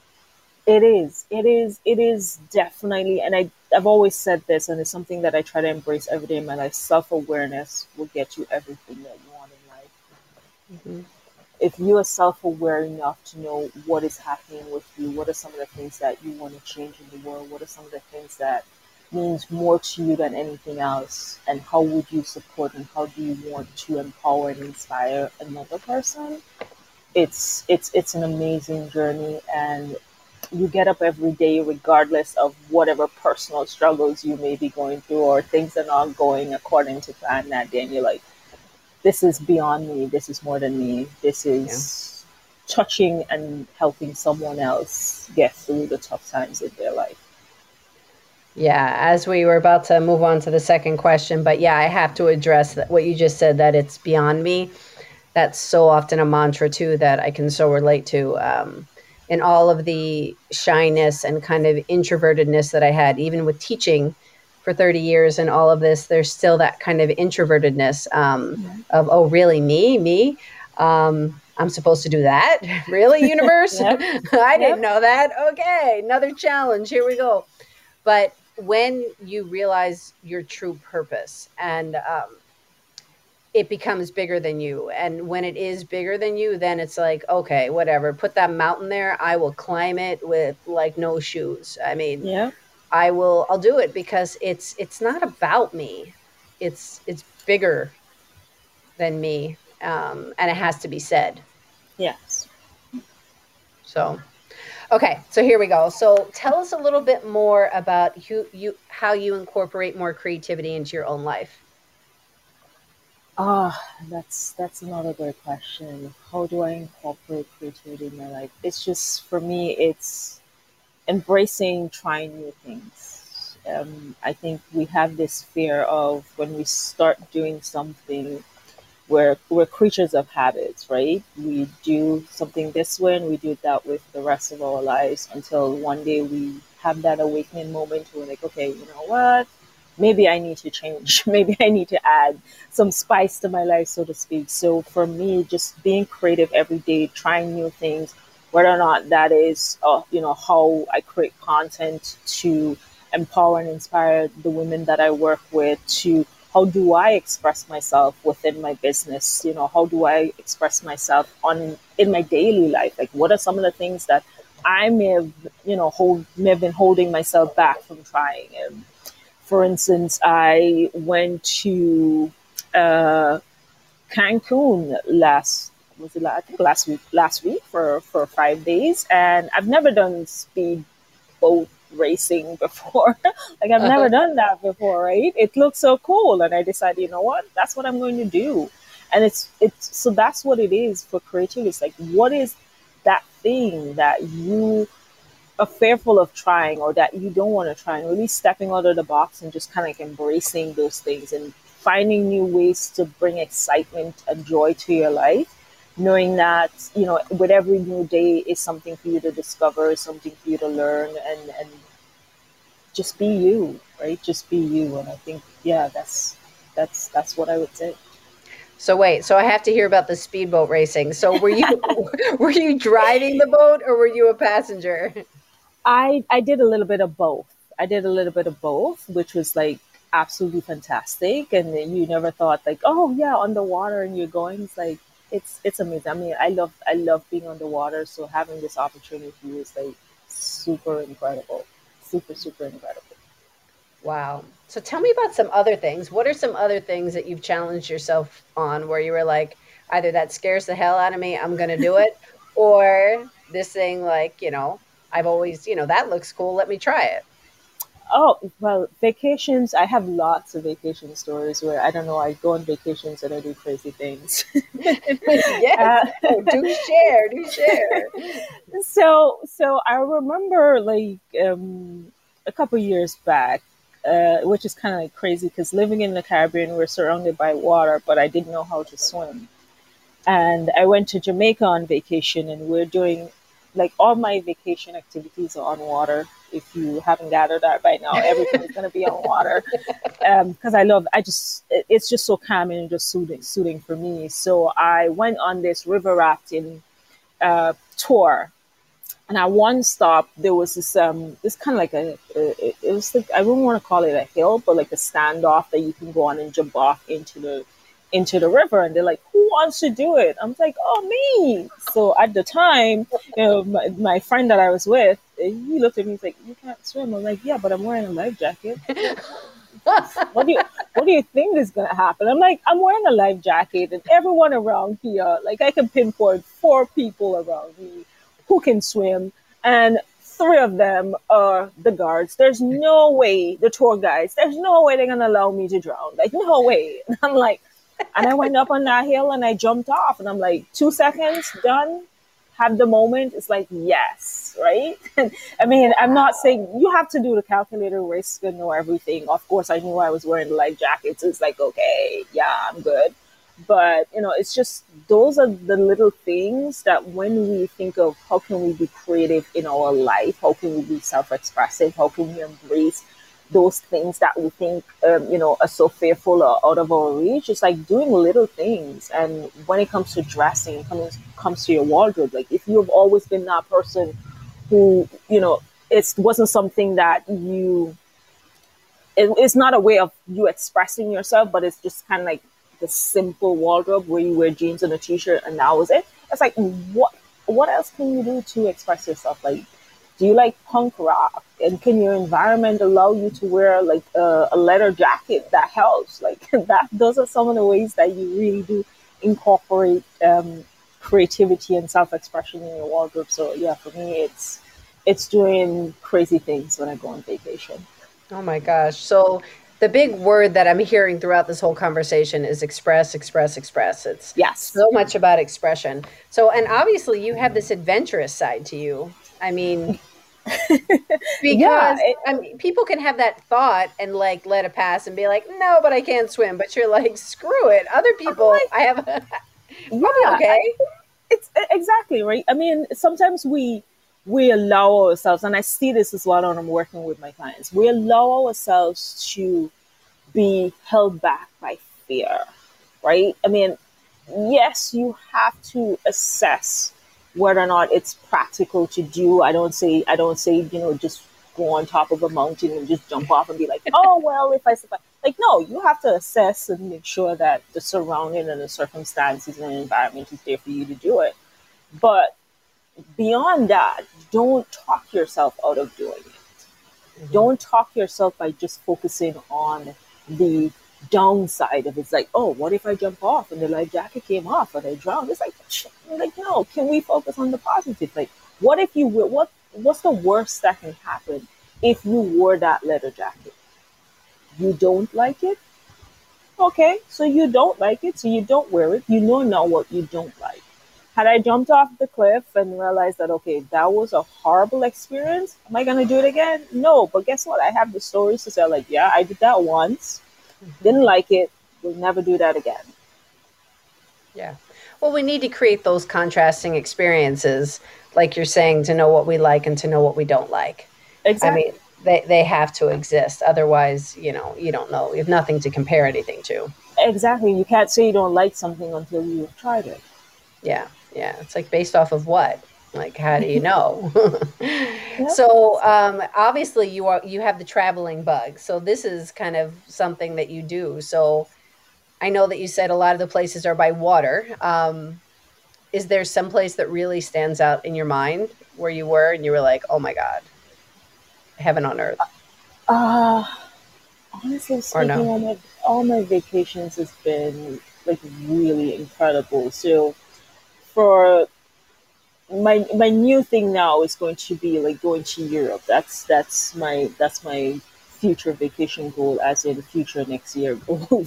It is. It is. It is definitely. And I, I've always said this, and it's something that I try to embrace every day in my life. Self awareness will get you everything that you want in life. Mm-hmm if you are self-aware enough to know what is happening with you what are some of the things that you want to change in the world what are some of the things that means more to you than anything else and how would you support and how do you want to empower and inspire another person? It's it's it's an amazing journey and you get up every day regardless of whatever personal struggles you may be going through or things are not going according to plan that day and you're like this is beyond me. This is more than me. This is yeah. touching and helping someone else get through the tough times in their life. Yeah, as we were about to move on to the second question, but yeah, I have to address what you just said that it's beyond me. That's so often a mantra too that I can so relate to. Um, in all of the shyness and kind of introvertedness that I had, even with teaching for 30 years and all of this, there's still that kind of introvertedness um, of, oh, really, me, me? Um, I'm supposed to do that? really, universe? yep. I didn't know that. Okay, another challenge. Here we go. But when you realize your true purpose and um, it becomes bigger than you. And when it is bigger than you, then it's like, okay, whatever. Put that mountain there. I will climb it with like no shoes. I mean, yeah. I will I'll do it because it's it's not about me. It's it's bigger than me. Um, and it has to be said. Yes. So okay, so here we go. So tell us a little bit more about you you how you incorporate more creativity into your own life. Ah, that's that's another great question. How do I incorporate creativity in my life? It's just for me, it's embracing trying new things. Um, I think we have this fear of when we start doing something, we're we're creatures of habits, right? We do something this way and we do that with the rest of our lives until one day we have that awakening moment. We're like, okay, you know what? maybe I need to change. maybe I need to add some spice to my life, so to speak. So for me, just being creative every day, trying new things, whether or not that is, uh, you know, how I create content to empower and inspire the women that I work with to how do I express myself within my business? You know, how do I express myself on in my daily life? Like, what are some of the things that I may have, you know, hold may have been holding myself back from trying? And for instance, I went to uh, Cancun last was it I think last week last week for for five days, and I've never done speed boat racing before. like I've uh-huh. never done that before, right? It looks so cool, and I decided, you know what, that's what I'm going to do. And it's it's so that's what it is for creativity. It's like what is that thing that you are fearful of trying or that you don't want to try and really stepping out of the box and just kind of like embracing those things and finding new ways to bring excitement and joy to your life knowing that you know with every new day is something for you to discover something for you to learn and and just be you right just be you and i think yeah that's that's that's what i would say so wait, so I have to hear about the speedboat racing. So were you were you driving the boat or were you a passenger? I I did a little bit of both. I did a little bit of both, which was like absolutely fantastic. And you never thought like, oh yeah, underwater and you're going. It's like it's it's amazing. I mean, I love I love being on the water, So having this opportunity is like super incredible, super super incredible. Wow. So tell me about some other things. What are some other things that you've challenged yourself on where you were like, either that scares the hell out of me, I'm going to do it, or this thing like, you know, I've always, you know, that looks cool. Let me try it. Oh, well, vacations. I have lots of vacation stories where I don't know, I go on vacations and I do crazy things. yeah. Uh, do share, do share. So, so I remember like um, a couple years back, uh, which is kind of like crazy because living in the Caribbean, we're surrounded by water, but I didn't know how to swim. And I went to Jamaica on vacation and we're doing like all my vacation activities are on water. If you haven't gathered that by now, everything is going to be on water because um, I love. I just it's just so calming and just soothing, soothing for me. So I went on this river rafting uh, tour, and at one stop there was this um this kind of like a, a it was like I wouldn't want to call it a hill, but like a standoff that you can go on and jump off into the into the river and they're like who wants to do it i'm like oh me so at the time you know my, my friend that i was with he looked at me he's like you can't swim i'm like yeah but i'm wearing a life jacket what do you what do you think is gonna happen i'm like i'm wearing a life jacket and everyone around here like i can pinpoint four people around me who can swim and three of them are the guards. There's no way the tour guides. There's no way they're gonna allow me to drown. Like no way. And I'm like, and I went up on that hill and I jumped off and I'm like, two seconds, done. have the moment, it's like, yes, right? I mean, I'm not saying you have to do the calculator risk and know everything. Of course, I knew I was wearing the life jacket. So it's like, okay, yeah, I'm good. But, you know, it's just those are the little things that when we think of how can we be creative in our life, how can we be self expressive, how can we embrace those things that we think, um, you know, are so fearful or out of our reach. It's like doing little things. And when it comes to dressing, comes comes to your wardrobe, like if you've always been that person who, you know, it wasn't something that you. It, it's not a way of you expressing yourself, but it's just kind of like the simple wardrobe where you wear jeans and a t-shirt, and that was it. It's like what what else can you do to express yourself? Like do you like punk rock? And can your environment allow you to wear like a, a leather jacket that helps? Like that, those are some of the ways that you really do incorporate um, creativity and self-expression in your wardrobe. So yeah, for me, it's it's doing crazy things when I go on vacation. Oh my gosh! So the big word that I'm hearing throughout this whole conversation is express, express, express. It's yes, so much about expression. So, and obviously, you have this adventurous side to you. I mean, because yeah, it, I mean, people can have that thought and like let it pass and be like, no, but I can't swim. But you're like, screw it. Other people, like, I have. A, yeah, okay. It's exactly right. I mean, sometimes we we allow ourselves, and I see this as well when I'm working with my clients. We allow ourselves to be held back by fear, right? I mean, yes, you have to assess whether or not it's practical to do. I don't say I don't say you know just go on top of a mountain and just jump off and be like, oh well, if I survive. Like no, you have to assess and make sure that the surrounding and the circumstances and the environment is there for you to do it. But beyond that, don't talk yourself out of doing it. Mm-hmm. Don't talk yourself by just focusing on the downside of it's like, oh, what if I jump off and the life jacket came off and I drowned? It's like, like no. Can we focus on the positive? Like, what if you were, what what's the worst that can happen if you wore that leather jacket? You don't like it. Okay, so you don't like it, so you don't wear it. You know now what you don't like. Had I jumped off the cliff and realized that okay, that was a horrible experience, am I gonna do it again? No, but guess what? I have the stories to say. Like, yeah, I did that once didn't like it. We'll never do that again. Yeah. Well, we need to create those contrasting experiences, like you're saying, to know what we like and to know what we don't like. Exactly. I mean, they, they have to exist. Otherwise, you know, you don't know. You have nothing to compare anything to. Exactly. You can't say you don't like something until you've tried it. Yeah. Yeah. It's like based off of what? Like how do you know? Yep. so um, obviously you are you have the traveling bug. So this is kind of something that you do. So i know that you said a lot of the places are by water. Um, is there some place that really stands out in your mind where you were and you were like oh my god heaven on earth uh honestly speaking no? all, my, all my vacations has been like really incredible. So for my my new thing now is going to be like going to Europe. That's that's my that's my future vacation goal, as in future next year goal.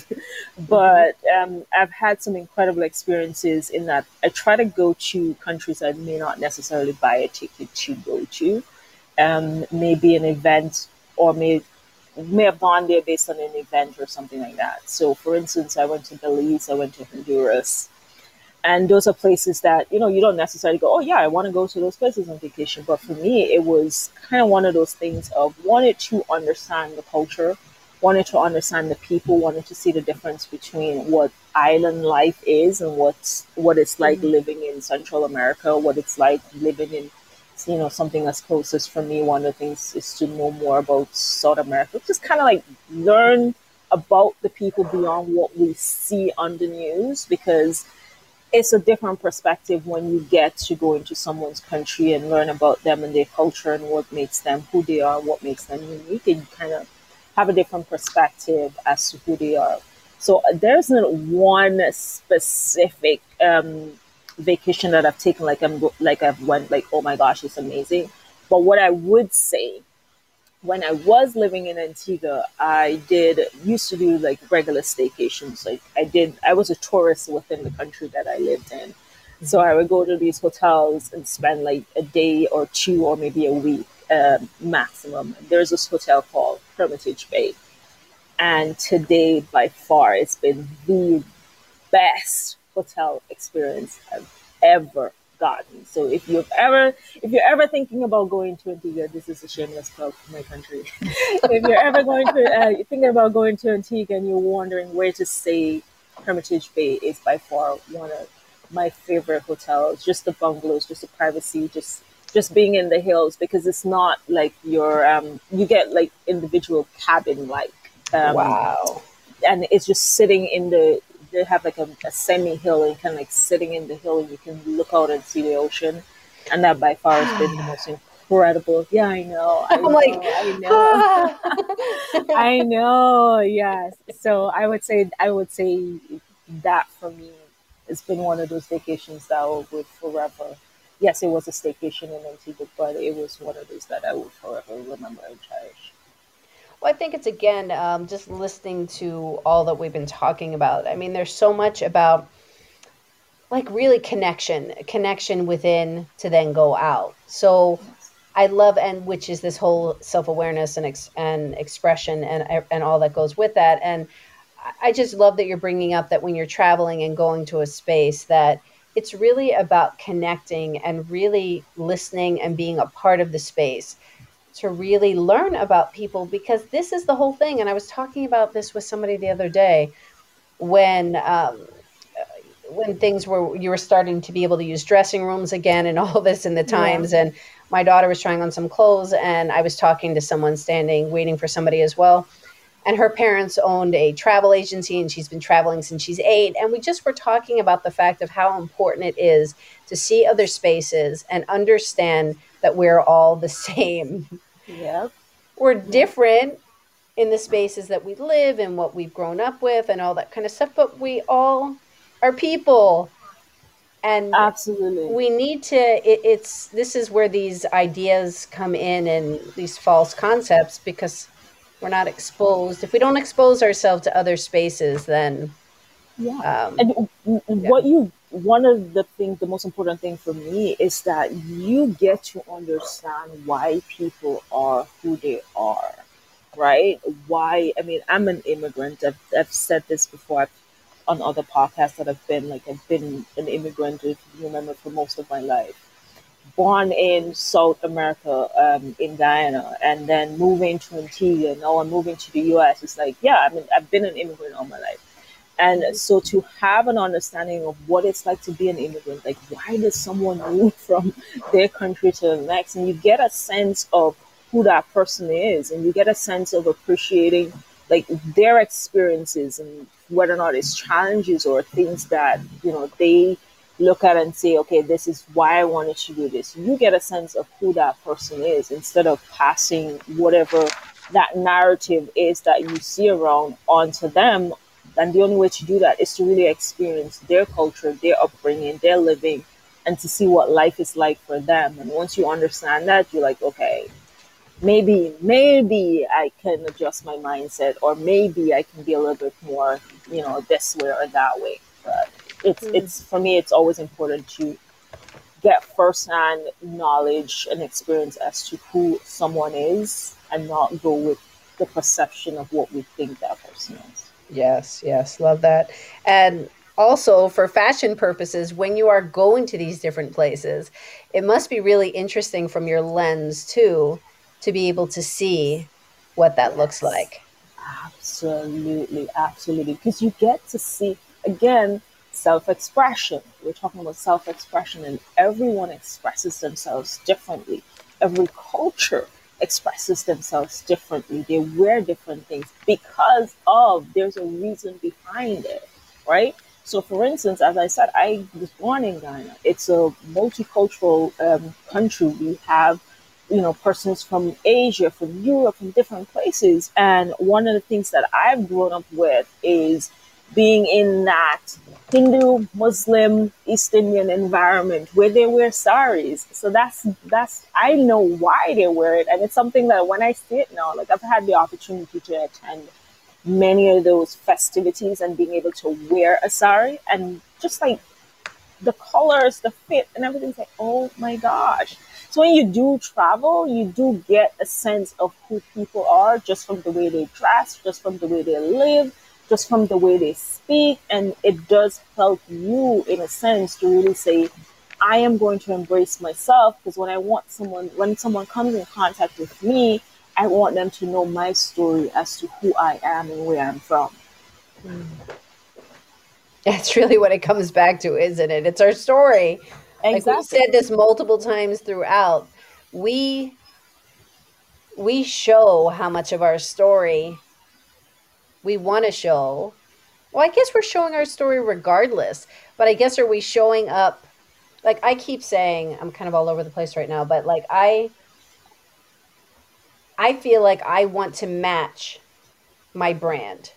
but um, I've had some incredible experiences in that I try to go to countries I may not necessarily buy a ticket to go to. Um, maybe an event or may may have gone there based on an event or something like that. So, for instance, I went to Belize, I went to Honduras, and those are places that you know you don't necessarily go oh yeah i want to go to those places on vacation. But for me it was kind of one of those things of wanted to understand the culture wanted to understand the people wanted to see the difference between what island life is and what's what it's like mm-hmm. living in central america what it's like living in you know something as close as for me. One of the things is to know more about south america. Just kind of like learn about the people beyond what we see on the news because it's a different perspective when you get to go into someone's country and learn about them and their culture and what makes them who they are, what makes them unique, and you kind of have a different perspective as to who they are. So uh, there's not one specific um, vacation that I've taken like I'm like I've went like oh my gosh it's amazing. But what I would say when I was living in Antigua, I did used to do like regular staycations. Like I did, I was a tourist within the country that I lived in. So I would go to these hotels and spend like a day or two or maybe a week uh, maximum. There's this hotel called Hermitage Bay. And today, by far, it's been the best hotel experience I've ever gotten. So if you've ever, if you're ever thinking about going to Antigua, this is a shameless plug for my country. if you're ever going to, uh, thinking about going to Antigua and you're wondering where to stay, Hermitage Bay is by far one of my favorite hotels. Just the bungalows, just the privacy, just just being in the hills because it's not like your um you get like individual cabin like um, wow and it's just sitting in the they have like a, a semi hill and kind of like sitting in the hill and you can look out and see the ocean. And that by far has been the most incredible. Yeah i know. I am like i know. I know. Yes. So i would say i would say that for me it's been one of those vacations that I will would forever. Yes, it was a staycation in Antigua, but it was one of those that I will forever remember and cherish. Well, I think it's again um, just listening to all that we've been talking about. I mean, there's so much about like really connection, connection within to then go out. So I love and which is this whole self awareness and ex- and expression and and all that goes with that. And I just love that you're bringing up that when you're traveling and going to a space that it's really about connecting and really listening and being a part of the space to really learn about people because this is the whole thing. And i was talking about this with somebody the other day when um, when things were you were starting to be able to use dressing rooms again and all this in the times. Yeah. and my daughter was trying on some clothes and i was talking to someone standing waiting for somebody as well and her parents owned a travel agency and she's been traveling since she's eight. And we just were talking about the fact of how important it is to see other spaces and understand that we're all the same. Yep. We're mm-hmm. different in the spaces that we live and what we've grown up with and all that kind of stuff but we all are people. And absolutely. we need to it, it's this is where these ideas come in and these false concepts because we're not exposed. If we don't expose ourselves to other spaces, then yeah. Um, and yeah. what you one of the things, the most important thing for me is that you get to understand why people are who they are, right? Why? I mean, I'm an immigrant. I've, I've said this before on other podcasts that I've been like I've been an immigrant, if you remember, for most of my life born in South America, um, in Guyana, and then moving to Antigua. Now I'm moving to the US. It's like, yeah, I mean, I've been an immigrant all my life. And so to have an understanding of what it's like to be an immigrant, like why does someone move from their country to the next? And you get a sense of who that person is, and you get a sense of appreciating like their experiences and whether or not it's challenges or things that you know they look at and say, okay, this is why I wanted to do this. You get a sense of who that person is instead of passing whatever that narrative is that you see around onto them. And the only way to do that is to really experience their culture, their upbringing, their living, and to see what life is like for them. And once you understand that, you're like, okay, maybe, maybe I can adjust my mindset, or maybe I can be a little bit more, you know, this way or that way. But it's mm. it's for me it's always important to get firsthand knowledge and experience as to who someone is and not go with the perception of what we think that person is. Yes, yes, love that. And also for fashion purposes, when you are going to these different places, it must be really interesting from your lens too to be able to see what that yes. looks like. Absolutely, absolutely. Because you get to see again self expression. We're talking about self expression, and everyone expresses themselves differently. Every culture expresses themselves differently. They wear different things because of there's a reason behind it, right? So, for instance, as I said, I was born in Guyana. It's a multicultural um, country. We have, you know, persons from Asia, from Europe, from different places. And one of the things that I've grown up with is being in that Hindu, Muslim, East Indian environment where they wear saris. So that's that's I know why they wear it, and it's something that when I see it now, like I've had the opportunity to attend many of those festivities and being able to wear a sari and just like the colors, the fit, and everything's like, oh my gosh. So when you do travel, you do get a sense of who people are just from the way they dress, just from the way they live, just from the way they speak. And it does help you, in a sense, to really say, I am going to embrace myself because when I want someone, when someone comes in contact with me, I want them to know my story as to who I am and where I'm from. That's really what it comes back to, isn't it? It's our story. Exactly. Like we said this multiple times throughout. We we show how much of our story we want to show. Well, I guess we're showing our story regardless, but I guess are we showing up like I keep saying, I'm kind of all over the place right now, but like I I feel like I want to match my brand.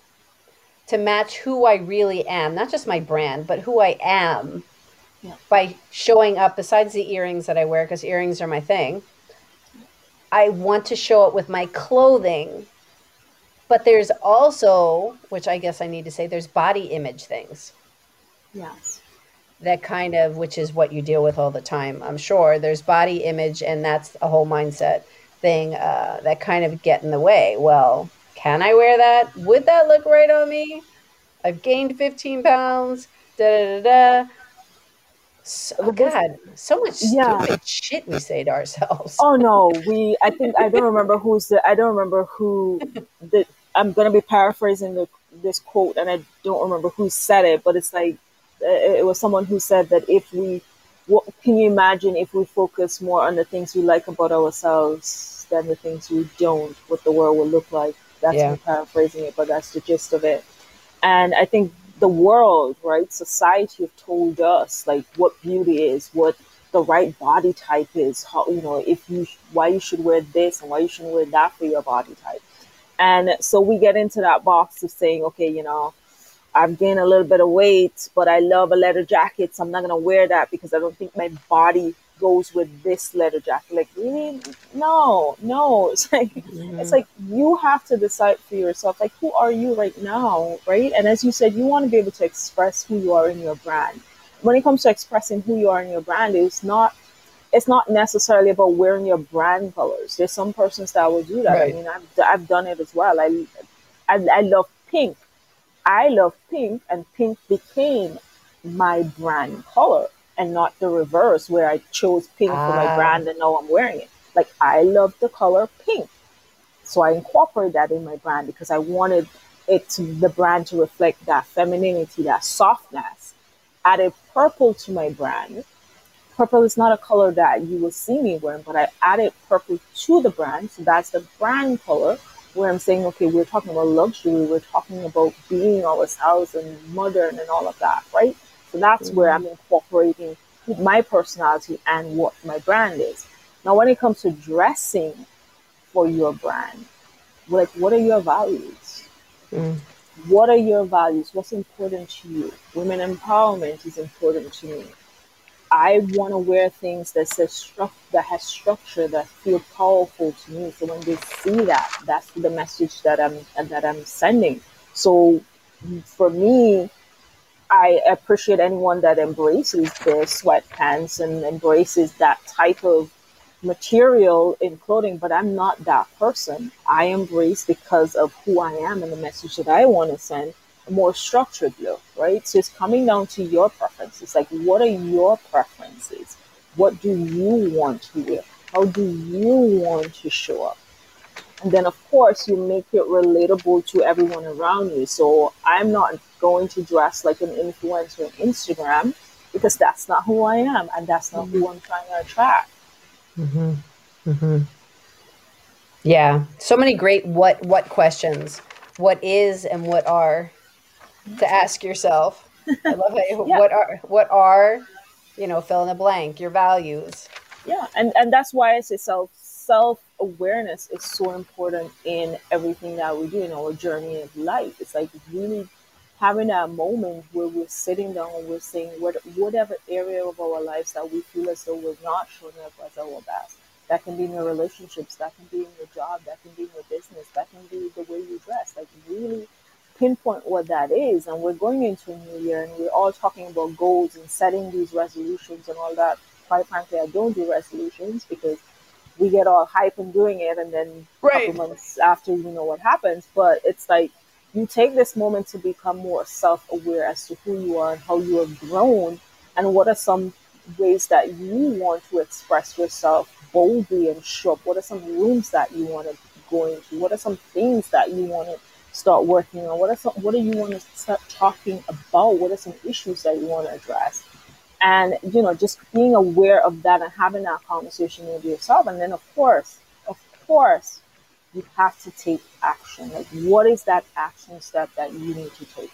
To match who I really am, not just my brand, but who I am yeah. by showing up besides the earrings that I wear because earrings are my thing. I want to show it with my clothing. But there's also, which I guess I need to say, there's body image things. Yes. That kind of, which is what you deal with all the time, I'm sure. There's body image, and that's a whole mindset thing uh, that kind of get in the way. Well, can I wear that? Would that look right on me? I've gained 15 pounds. Da da da da. So, oh God, so much yeah. stupid shit we say to ourselves. Oh no, we. I think I don't remember who's the. I don't remember who. The, I'm gonna be paraphrasing the, this quote, and I don't remember who said it, but it's like it was someone who said that if we, what can you imagine if we focus more on the things we like about ourselves than the things we don't, what the world will look like? That's yeah. me paraphrasing it, but that's the gist of it. And I think the world, right? Society have told us like what beauty is, what the right body type is, how you know if you why you should wear this and why you shouldn't wear that for your body type. And so we get into that box of saying, okay, you know, I've gained a little bit of weight, but I love a leather jacket, so I'm not gonna wear that because I don't think my body goes with this leather jacket. Like, really? No, no. It's like mm-hmm. it's like you have to decide for yourself, like who are you right now, right? And as you said, you want to be able to express who you are in your brand. When it comes to expressing who you are in your brand, it's not it's not necessarily about wearing your brand colors. There's some persons that will do that. Right. I mean, I've, I've done it as well. I, I, I love pink. I love pink, and pink became my brand color and not the reverse where I chose pink ah. for my ah. brand and now I'm wearing it. Like I love the color pink. So I incorporate that in my brand because I wanted it to, the brand to reflect that femininity, that softness. Added purple to my brand. Purple is not a color that you will see me wearing, but I added purple to the brand. So that's the brand color where I'm saying, okay, we're talking about luxury, we're talking about being ourselves and modern and all of that, right? So that's mm-hmm. where I'm incorporating my personality and what my brand is. Now, when it comes to dressing for your brand, like what are your values? Mm. What are your values? What's important to you? Women empowerment is important to me. I want to wear things that says stru- that has structure that feel powerful to me. So when they see that, that's the message that I'm that I'm sending. So for me, I appreciate anyone that embraces the sweatpants and embraces that type of material in clothing, but I'm not that person. I embrace because of who I am and the message that I want to send a more structured look, right? So it's coming down to your preferences. Like, what are your preferences? What do you want to wear? How do you want to show up? And then, of course, you make it relatable to everyone around you. So I'm not going to dress like an influencer on Instagram because that's not who I am and that's not mm-hmm. who I'm trying to attract. Mm-hmm. Mm-hmm. Yeah, so many great what what questions. What is and what are to ask yourself. I love it. yeah. What are what are you know fill in the blank your values. Yeah, and and that's why I say self self awareness is so important in everything that we do in our journey of life. It's like really having that moment where we're sitting down and we're saying what, whatever area of our lives that we feel as though we're not showing up as our best. That can be in your relationships, that can be in your job, that can be in your business, that can be the way you dress. Like really pinpoint what that is. And we're going into a new year and we're all talking about goals and setting these resolutions and all that. Quite frankly, I don't do resolutions because we get all hype and doing it and then right. a couple months after you know what happens. But it's like you take this moment to become more self aware as to who you are and how you have grown and what are some ways that you want to express yourself boldly and show up. What are some rooms that you want to go into? What are some things that you want to start working on? What are some, what do you want to start talking about? What are some issues that you want to address? And you know, just being aware of that and having that conversation with yourself. And then of course, of course, you have to take action. Like what is that action step that you need to take?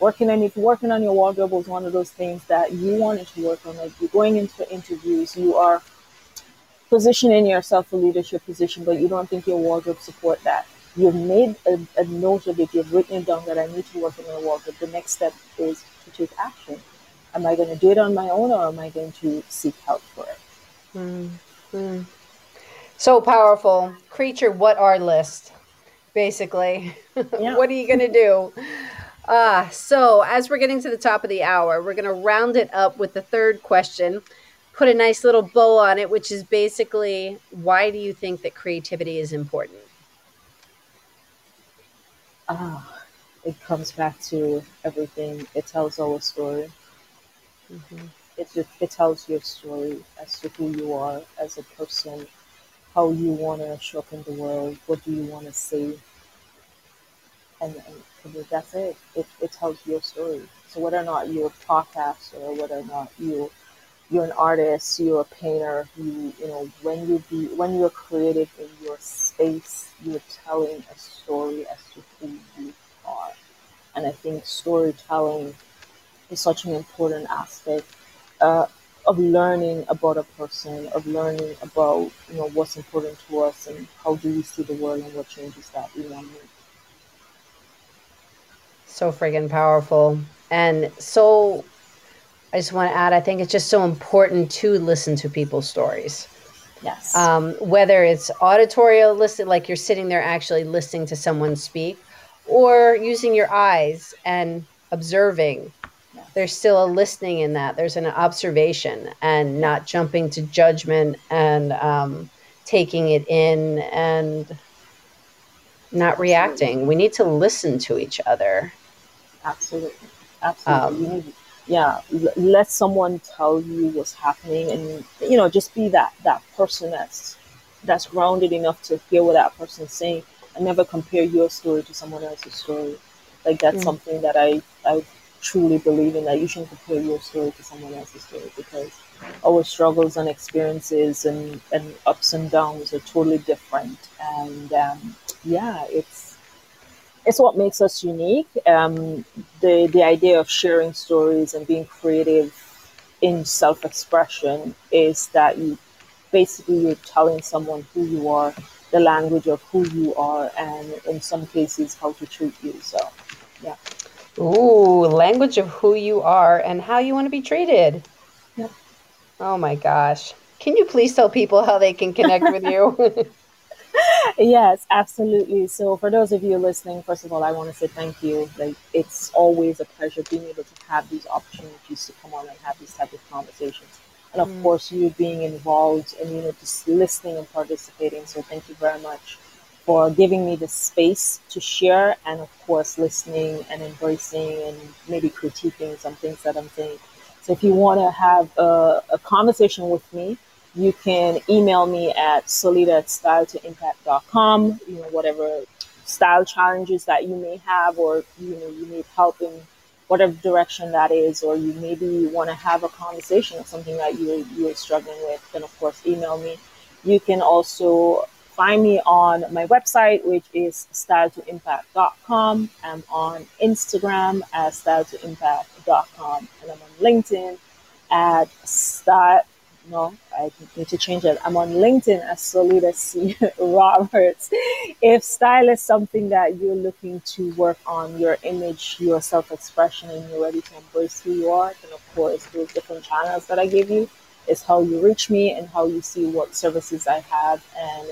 Working on if working on your wardrobe was one of those things that you wanted to work on, like you're going into interviews, you are positioning yourself for leadership position, but you don't think your wardrobe support that you've made a, a, note of it, you've written it down that I need to work on my wardrobe. The next step is to take action. Am I going to do it on my own or am I going to seek help for it? Mm-hmm. So powerful. Creature, what our list, basically. Yeah. what are you going to do? Ah, uh, so as we're getting to the top of the hour, we're going to round it up with the third question, put a nice little bow on it, which is basically why do you think that creativity is important? Ah, it comes back to everything. It tells our story. Mm-hmm. It just it tells your story as to who you are as a person, how you want to show up in the world, what do you want to say, and, and that's it. it. It tells your story. So whether or not you're a podcaster or whether or not you you're an artist, you're a painter, you you know, when you be when you're creative in your space, you're telling a story as to who you are. And I think storytelling is such an important aspect uh, of learning about a person, of learning about, you know, what's important to us and how do we see the world and what changes that we want to make. So friggin' powerful. And so I just want to add, I think it's just so important to listen to people's stories. Yes. Um, whether it's auditory listen, like you're sitting there actually listening to someone speak, or using your eyes and observing. Yes. There's still a listening in that. There's an observation and not jumping to judgment and um, taking it in and not Absolutely. reacting. We need to listen to each other. Absolutely. Absolutely. Um, yeah let someone tell you what's happening and you know just be that that person that's that's grounded enough to hear what that person's saying and never compare your story to someone else's story like that's mm. something that i i truly believe in that you shouldn't compare your story to someone else's story because our struggles and experiences and, and ups and downs are totally different and um, yeah it's it's what makes us unique. Um, the the idea of sharing stories and being creative in self expression is that you basically you're telling someone who you are, the language of who you are, and in some cases how to treat you. So, yeah. Ooh, language of who you are and how you want to be treated. Yeah. Oh my gosh. Can you please tell people how they can connect with you? yes, absolutely. So, for those of you listening, first of all, I want to say thank you. Like, it's always a pleasure being able to have these opportunities to come on and have these type of conversations. And of mm. course, you being involved and you know just listening and participating. So, thank you very much for giving me the space to share, and of course, listening and embracing and maybe critiquing some things that I'm saying. So, if you want to have a, a conversation with me, you can email me at solita at you know, whatever style challenges that you may have, or, you know, you need help in whatever direction that is, or you maybe want to have a conversation of something that you, you're struggling with, then of course email me. You can also find me on my website, which is styletoimpact.com. I'm on Instagram at styletoimpact.com, and I'm on LinkedIn at style no, I need to change it. I'm on LinkedIn as Solita C. Roberts. If style is something that you're looking to work on your image, your self expression, and you're ready to embrace who you are, then of course, those different channels that I give you is how you reach me and how you see what services I have and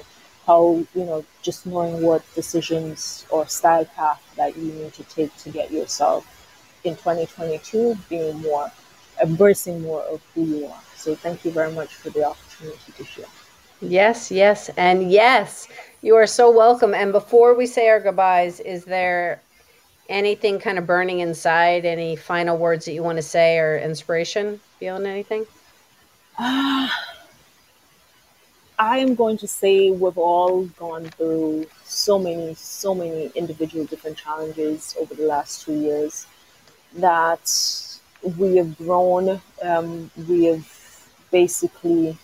how you know just knowing what decisions or style path that you need to take to get yourself in 2022 being more embracing more of who you are so thank you very much for the opportunity to share. Yes yes and yes you are so welcome. And before we say our goodbyes is there anything kind of burning inside? Any final words that you want to say or inspiration feeling anything? Uh, I am going to say we've all gone through so many, so many individual different challenges over the last two years that we have grown. Um, we have basically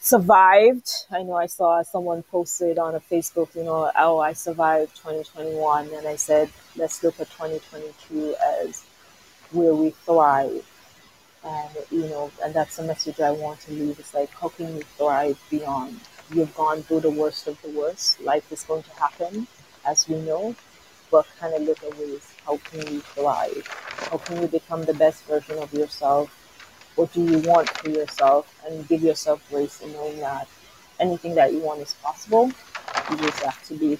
survived. I know I saw someone posted on a Facebook, you know, oh, I survived 2021. And I said, let's look at 2022 as where we thrive. And you know and that's the message i want to leave. It's like how can you thrive beyond? You've gone through the worst of the worst. Life is going to happen as we know but kind of look at ways how can you thrive? How can you become the best version of yourself what do you want for yourself and give yourself grace in knowing that anything that you want is possible you just have to be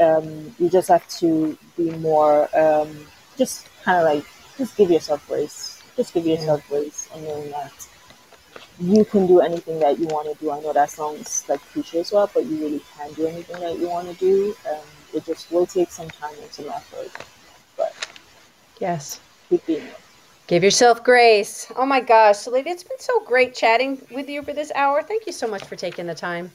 um, you just have to be more um, just kind of like just give yourself grace just give yourself grace and knowing that you can do anything that you want to do. I know that sounds like cliche as well, but you really can do anything that you want to do. Um, it just will take some time and some effort. But yes, keep being it. Give yourself grace. Oh my gosh, Solita, it's been so great chatting with you for this hour. Thank you so much for taking the time.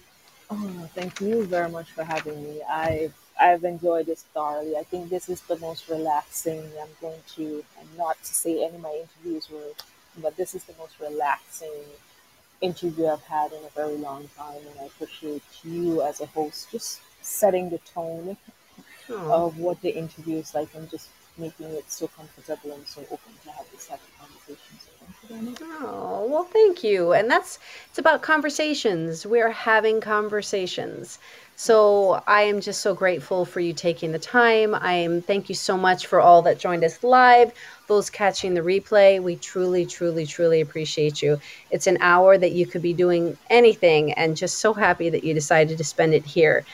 Oh, thank you very much for having me. I've I've enjoyed this thoroughly. I think this is the most relaxing. I'm going to, and not to say any of my interviews were, but this is the most relaxing interview I've had in a very long time. And I appreciate you as a host just setting the tone of what the interview is like and just making it so comfortable and so open to have this type of conversation. Oh, well, thank you. And that's, it's about conversations. We're having conversations. So I am just so grateful for you taking the time. I am thank you so much for all that joined us live, those catching the replay. We truly, truly, truly appreciate you. It's an hour that you could be doing anything and just so happy that you decided to spend it here.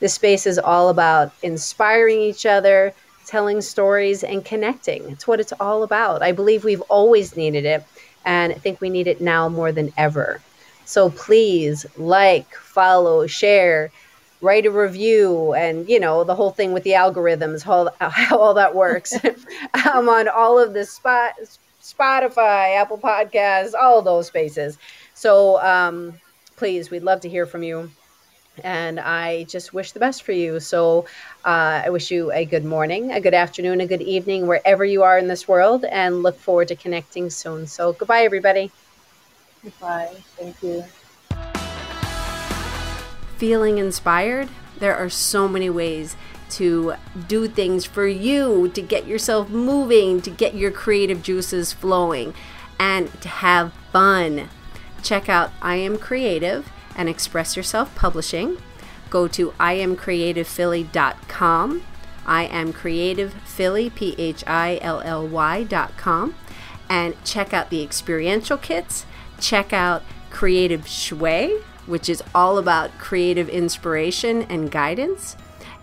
This space is all about inspiring each other, telling stories, and connecting. It's what it's all about. I believe we've always needed it, and I think we need it now more than ever. So please like, follow, share write a review and you know the whole thing with the algorithms how, how all that works i'm on all of the spot spotify apple podcasts all those spaces so um, please we'd love to hear from you and i just wish the best for you. So uh, i wish you a good morning a good afternoon a good evening wherever you are in this world and look forward to connecting soon. So goodbye everybody. Goodbye. Thank you. Feeling inspired, there are so many ways to do things for you, to get yourself moving, to get your creative juices flowing, and to have fun. Check out I Am Creative and Express Yourself Publishing. Go to iamcreativephilly.com. I am creative Philly, P H I L L Y.com. And check out the experiential kits. Check out Creative Shui, which is all about creative inspiration and guidance.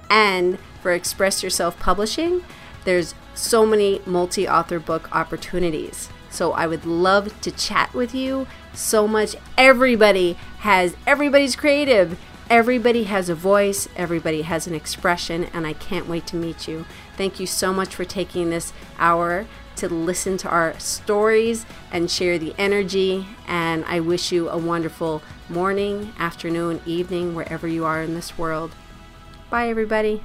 And for Express Yourself Publishing, there's so many multi author book opportunities. So I would love to chat with you so much. Everybody has, everybody's creative. Everybody has a voice, everybody has an expression, and I can't wait to meet you. Thank you so much for taking this hour to listen to our stories and share the energy. And I wish you a wonderful morning, afternoon, evening, wherever you are in this world. Bye, everybody.